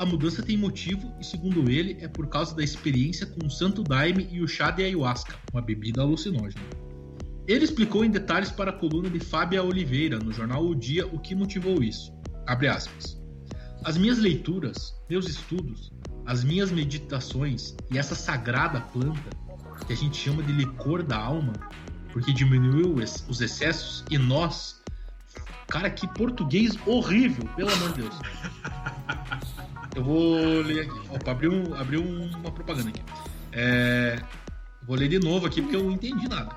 Speaker 4: A mudança tem motivo e, segundo ele, é por causa da experiência com o Santo Daime e o chá de ayahuasca, uma bebida alucinógena. Ele explicou em detalhes para a coluna de Fábia Oliveira, no jornal O Dia, o que motivou isso. Abre aspas. As minhas leituras, meus estudos, as minhas meditações e essa sagrada planta, que a gente chama de licor da alma, porque diminuiu os excessos e nós. Cara, que português horrível, pelo amor de Deus. Eu vou ler aqui. Opa, abriu, abriu uma propaganda aqui. É, vou ler de novo aqui porque eu não entendi nada.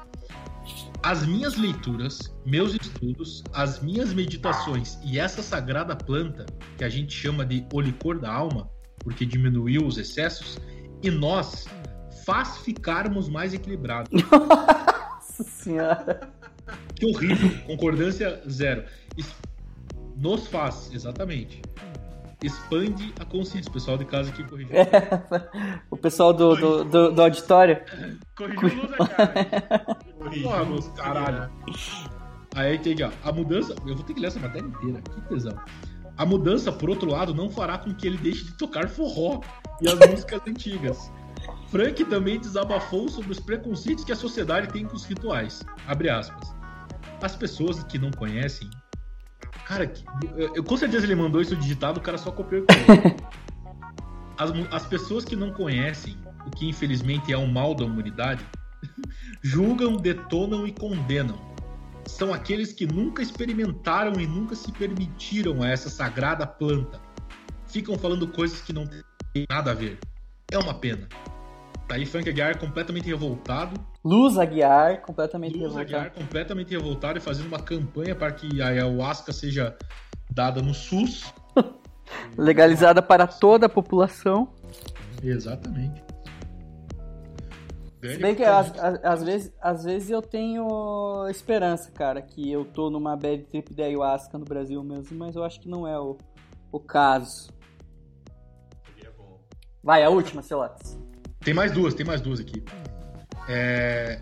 Speaker 4: As minhas leituras, meus estudos, as minhas meditações e essa sagrada planta, que a gente chama de o licor da alma, porque diminuiu os excessos, e nós faz ficarmos mais equilibrados.
Speaker 2: Nossa senhora.
Speaker 4: Que horrível. Concordância zero. Nos faz, exatamente. Expande a consciência. O pessoal de casa aqui corrigiu.
Speaker 2: O pessoal do, do, do, do auditório.
Speaker 4: Corrigiu o Luz, cara.
Speaker 3: Corrigiu,
Speaker 4: Porra, meus caralho. Aí tem aqui, ó. A mudança. Eu vou ter que ler essa matéria inteira. Que tesão. A mudança, por outro lado, não fará com que ele deixe de tocar forró e as músicas antigas. Frank também desabafou sobre os preconceitos que a sociedade tem com os rituais. Abre aspas. As pessoas que não conhecem. Cara, eu, eu- com certeza ele mandou isso digitado, o cara só copiou. As, as pessoas que não conhecem, o que infelizmente é um mal da humanidade, julgam, detonam e condenam. São aqueles que nunca experimentaram e nunca se permitiram a essa sagrada planta. Ficam falando coisas que não têm nada a ver. É uma pena. Tá aí Frank Aguiar completamente revoltado.
Speaker 2: Luz Aguiar, completamente
Speaker 4: Luz
Speaker 2: revoltado.
Speaker 4: Aguiar completamente revoltado e fazendo uma campanha para que a ayahuasca seja dada no SUS.
Speaker 2: Legalizada para toda a população.
Speaker 4: Exatamente.
Speaker 2: Se bem que às, vezes, às vezes eu tenho esperança, cara, que eu tô numa bad trip de ayahuasca no Brasil mesmo, mas eu acho que não é o, o caso.
Speaker 3: Seria bom.
Speaker 2: Vai, a última, Celotes.
Speaker 4: Tem mais duas, tem mais duas aqui. É,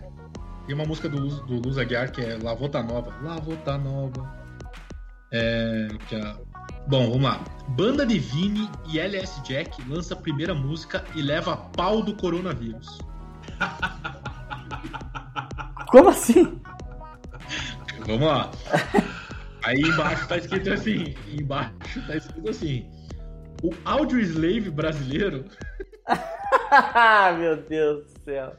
Speaker 4: Tem uma música do, Luz- do Luz Aguiar que é Lavota Nova. Lavota Nova. É, que a... Bom, vamos lá. Banda de Vini e LS Jack lança a primeira música e leva pau do coronavírus.
Speaker 2: Como assim?
Speaker 4: Vamos lá. Aí embaixo tá escrito assim. Embaixo tá escrito assim. O Audio Slave brasileiro.
Speaker 2: Meu Deus do céu.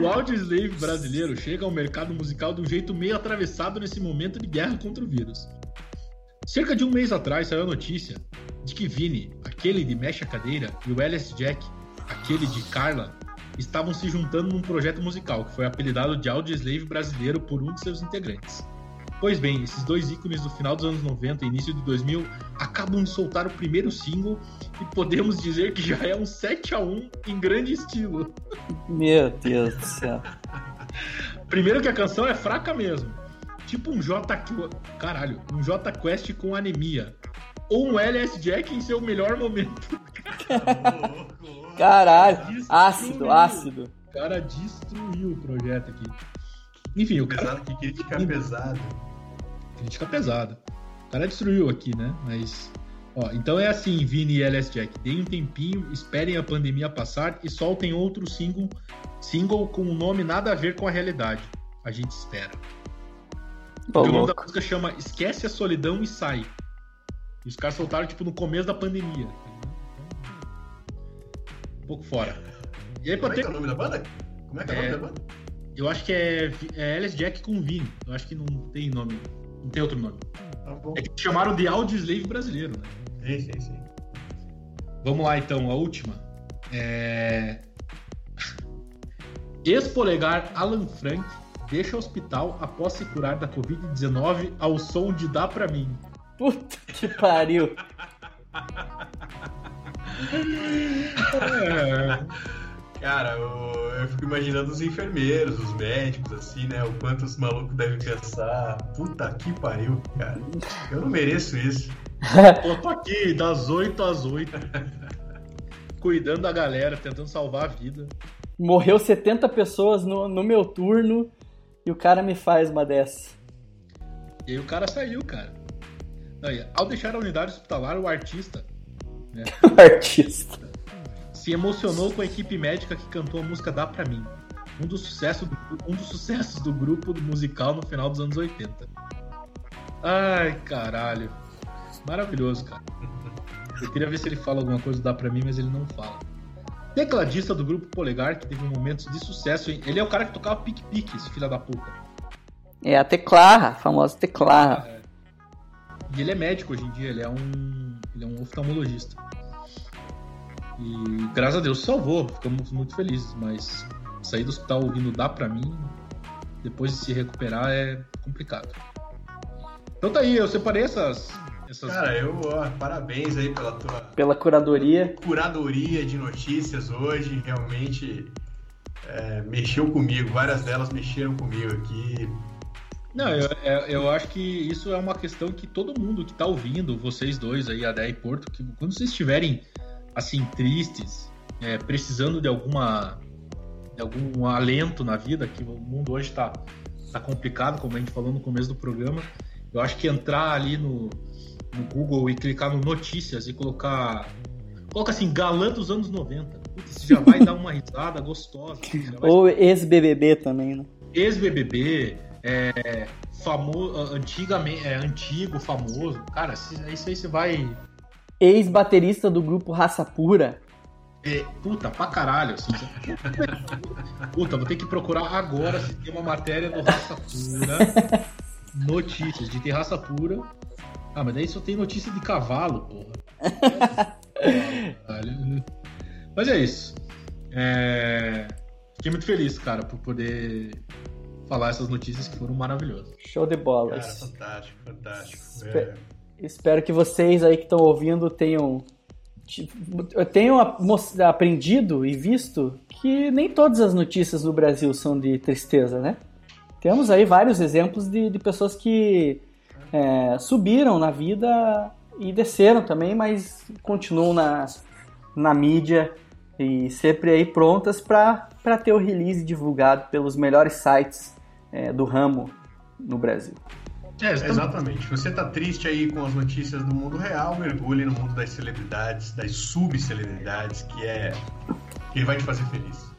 Speaker 4: O Audio Slave brasileiro chega ao mercado musical de um jeito meio atravessado nesse momento de guerra contra o vírus. Cerca de um mês atrás saiu a notícia de que Vini, aquele de Mexe a Cadeira, e o LS Jack, aquele de Carla, estavam se juntando num projeto musical que foi apelidado de Audio Slave brasileiro por um de seus integrantes. Pois bem, esses dois ícones do final dos anos 90 e início de 2000 acabam de soltar o primeiro single e podemos dizer que já é um 7 a 1 em grande estilo.
Speaker 2: Meu Deus do céu.
Speaker 4: Primeiro que a canção é fraca mesmo. Tipo um J... Caralho, um J Quest com anemia. Ou um LS Jack em seu melhor momento.
Speaker 2: Caralho, ácido, ácido.
Speaker 4: O cara destruiu o projeto aqui. Enfim, o cara...
Speaker 3: Pesado que crítica pesada.
Speaker 4: Crítica pesada. O cara destruiu aqui, né? Mas. Ó, então é assim, Vini e LS Jack. Deem um tempinho, esperem a pandemia passar e soltem outro single, single com um nome nada a ver com a realidade. A gente espera.
Speaker 2: Ô,
Speaker 4: o nome
Speaker 2: louco.
Speaker 4: da música chama Esquece a Solidão e Sai. E os caras soltaram, tipo, no começo da pandemia. Um pouco fora. E aí,
Speaker 3: Como é que
Speaker 4: ter...
Speaker 3: é o nome da banda? Como é que é, o nome
Speaker 4: É.
Speaker 3: da banda?
Speaker 4: Eu acho que é, é LS Jack com Vini. Eu acho que não tem nome. Não tem outro nome.
Speaker 3: Tá bom.
Speaker 4: É que chamaram de Audio Slave brasileiro, né?
Speaker 3: Sim, sim, sim.
Speaker 4: Vamos lá então, a última. É... Ex-polegar Alan Frank deixa o hospital após se curar da Covid-19 ao som de Dá Pra Mim.
Speaker 2: Puta que pariu.
Speaker 4: É,
Speaker 3: Cara, eu, eu fico imaginando os enfermeiros, os médicos, assim, né? O quanto os malucos devem pensar. Puta que pariu, cara. Eu não mereço isso.
Speaker 4: eu tô aqui das 8 às 8, cuidando da galera, tentando salvar a vida.
Speaker 2: Morreu 70 pessoas no, no meu turno e o cara me faz uma dessa.
Speaker 4: E aí o cara saiu, cara. Aí, ao deixar a unidade hospitalar, o artista
Speaker 2: O artista.
Speaker 4: Se emocionou com a equipe médica que cantou a música Dá Pra Mim, um dos, sucessos do, um dos sucessos do grupo musical no final dos anos 80. Ai, caralho. Maravilhoso, cara. Eu queria ver se ele fala alguma coisa do Dá Pra Mim, mas ele não fala. Tecladista do grupo Polegar, que teve momentos de sucesso. Ele é o cara que tocava pique-pique, esse filho da puta.
Speaker 2: É a teclarra, a famosa teclarra.
Speaker 4: E ele é médico hoje em dia, ele é um, ele é um oftalmologista. E graças a Deus salvou, ficamos muito felizes, mas sair do hospital ouvindo dá pra mim, depois de se recuperar é complicado. Então tá aí, eu separei essas. essas...
Speaker 3: Cara, eu, ó, parabéns aí pela tua
Speaker 2: Pela curadoria.
Speaker 3: curadoria de notícias hoje. Realmente é, mexeu comigo. Várias delas mexeram comigo aqui.
Speaker 4: Não, eu, eu- acho que isso é uma questão que todo mundo que tá ouvindo, vocês dois aí, Adé e Porto, que quando vocês estiverem assim, tristes, é, precisando de alguma de algum alento na vida, que o mundo hoje tá, tá complicado, como a gente falou no começo do programa, eu acho que entrar ali no, no Google e clicar no notícias e colocar. Coloca assim, galã dos anos 90. Putz, já vai dar uma risada gostosa. vai
Speaker 2: Ou ex-BBB também, né?
Speaker 4: ex-BBB, é, famoso, antigamente, é, antigo, famoso. Cara, isso aí você vai.
Speaker 2: Ex-baterista do grupo Raça Pura.
Speaker 4: é, puta, pra caralho. Assim, puta, vou ter que procurar agora se tem uma matéria do Raça Pura. Notícias de ter raça pura. Ah, mas daí só tem notícia de cavalo, porra. Caralho. Mas é isso. É, Fiquei muito feliz, cara, por poder falar essas notícias que foram maravilhosas.
Speaker 2: Show de
Speaker 3: Cara,
Speaker 2: bolas.
Speaker 3: fantástico, fantástico. É,
Speaker 2: Espero que vocês aí que estão ouvindo tenham tenham aprendido e visto que nem todas as notícias no Brasil são de tristeza, né? Temos aí vários exemplos de, de pessoas que é, subiram na vida e desceram também, mas continuam na, na mídia e sempre aí prontas para ter o release divulgado pelos melhores sites é, do ramo no Brasil.
Speaker 3: É, exatamente. Você tá triste aí com as notícias do mundo real, mergulhe no mundo das celebridades, das subcelebridades, que é. que vai te fazer feliz.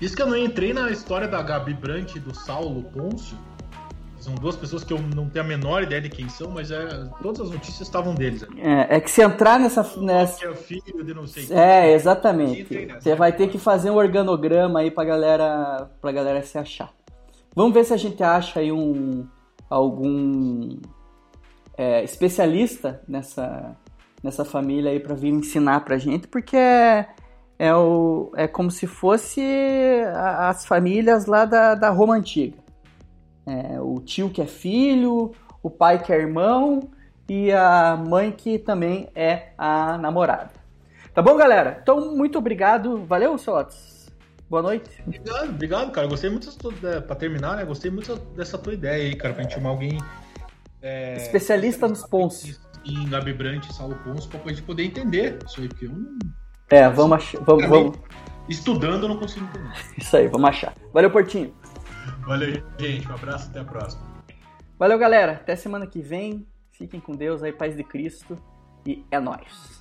Speaker 4: Isso que eu não entrei na história da Gabi Brandt e do Saulo Pôncio. São duas pessoas que eu não tenho a menor ideia de quem são, mas é, todas as notícias estavam deles.
Speaker 2: É, é que se entrar nessa. nessa...
Speaker 4: Que é o filho de não sei
Speaker 2: É, exatamente. Você vai ter que fazer um organograma aí pra galera, pra galera se achar. Vamos ver se a gente acha aí um algum é, especialista nessa, nessa família aí para vir ensinar pra gente, porque é, é, o, é como se fosse as famílias lá da, da Roma Antiga. É, o tio que é filho, o pai que é irmão e a mãe que também é a namorada. Tá bom, galera? Então, muito obrigado. Valeu, Sotes. Boa noite.
Speaker 4: Obrigado, obrigado, cara. Gostei muito, para terminar, né? Gostei muito dessa tua ideia aí, cara, pra gente chamar alguém.
Speaker 2: É, especialista nos pontos.
Speaker 4: Em Gabi Brandt e Saulo Ponce, pra gente poder entender isso aí, porque eu não.
Speaker 2: É, vamos achar. Vamos, vamos...
Speaker 4: Estudando eu não consigo entender.
Speaker 2: Isso aí, vamos achar. Valeu, Portinho.
Speaker 3: Valeu, gente. Um abraço, até a próxima.
Speaker 2: Valeu, galera. Até semana que vem. Fiquem com Deus aí, paz de Cristo. E é nóis.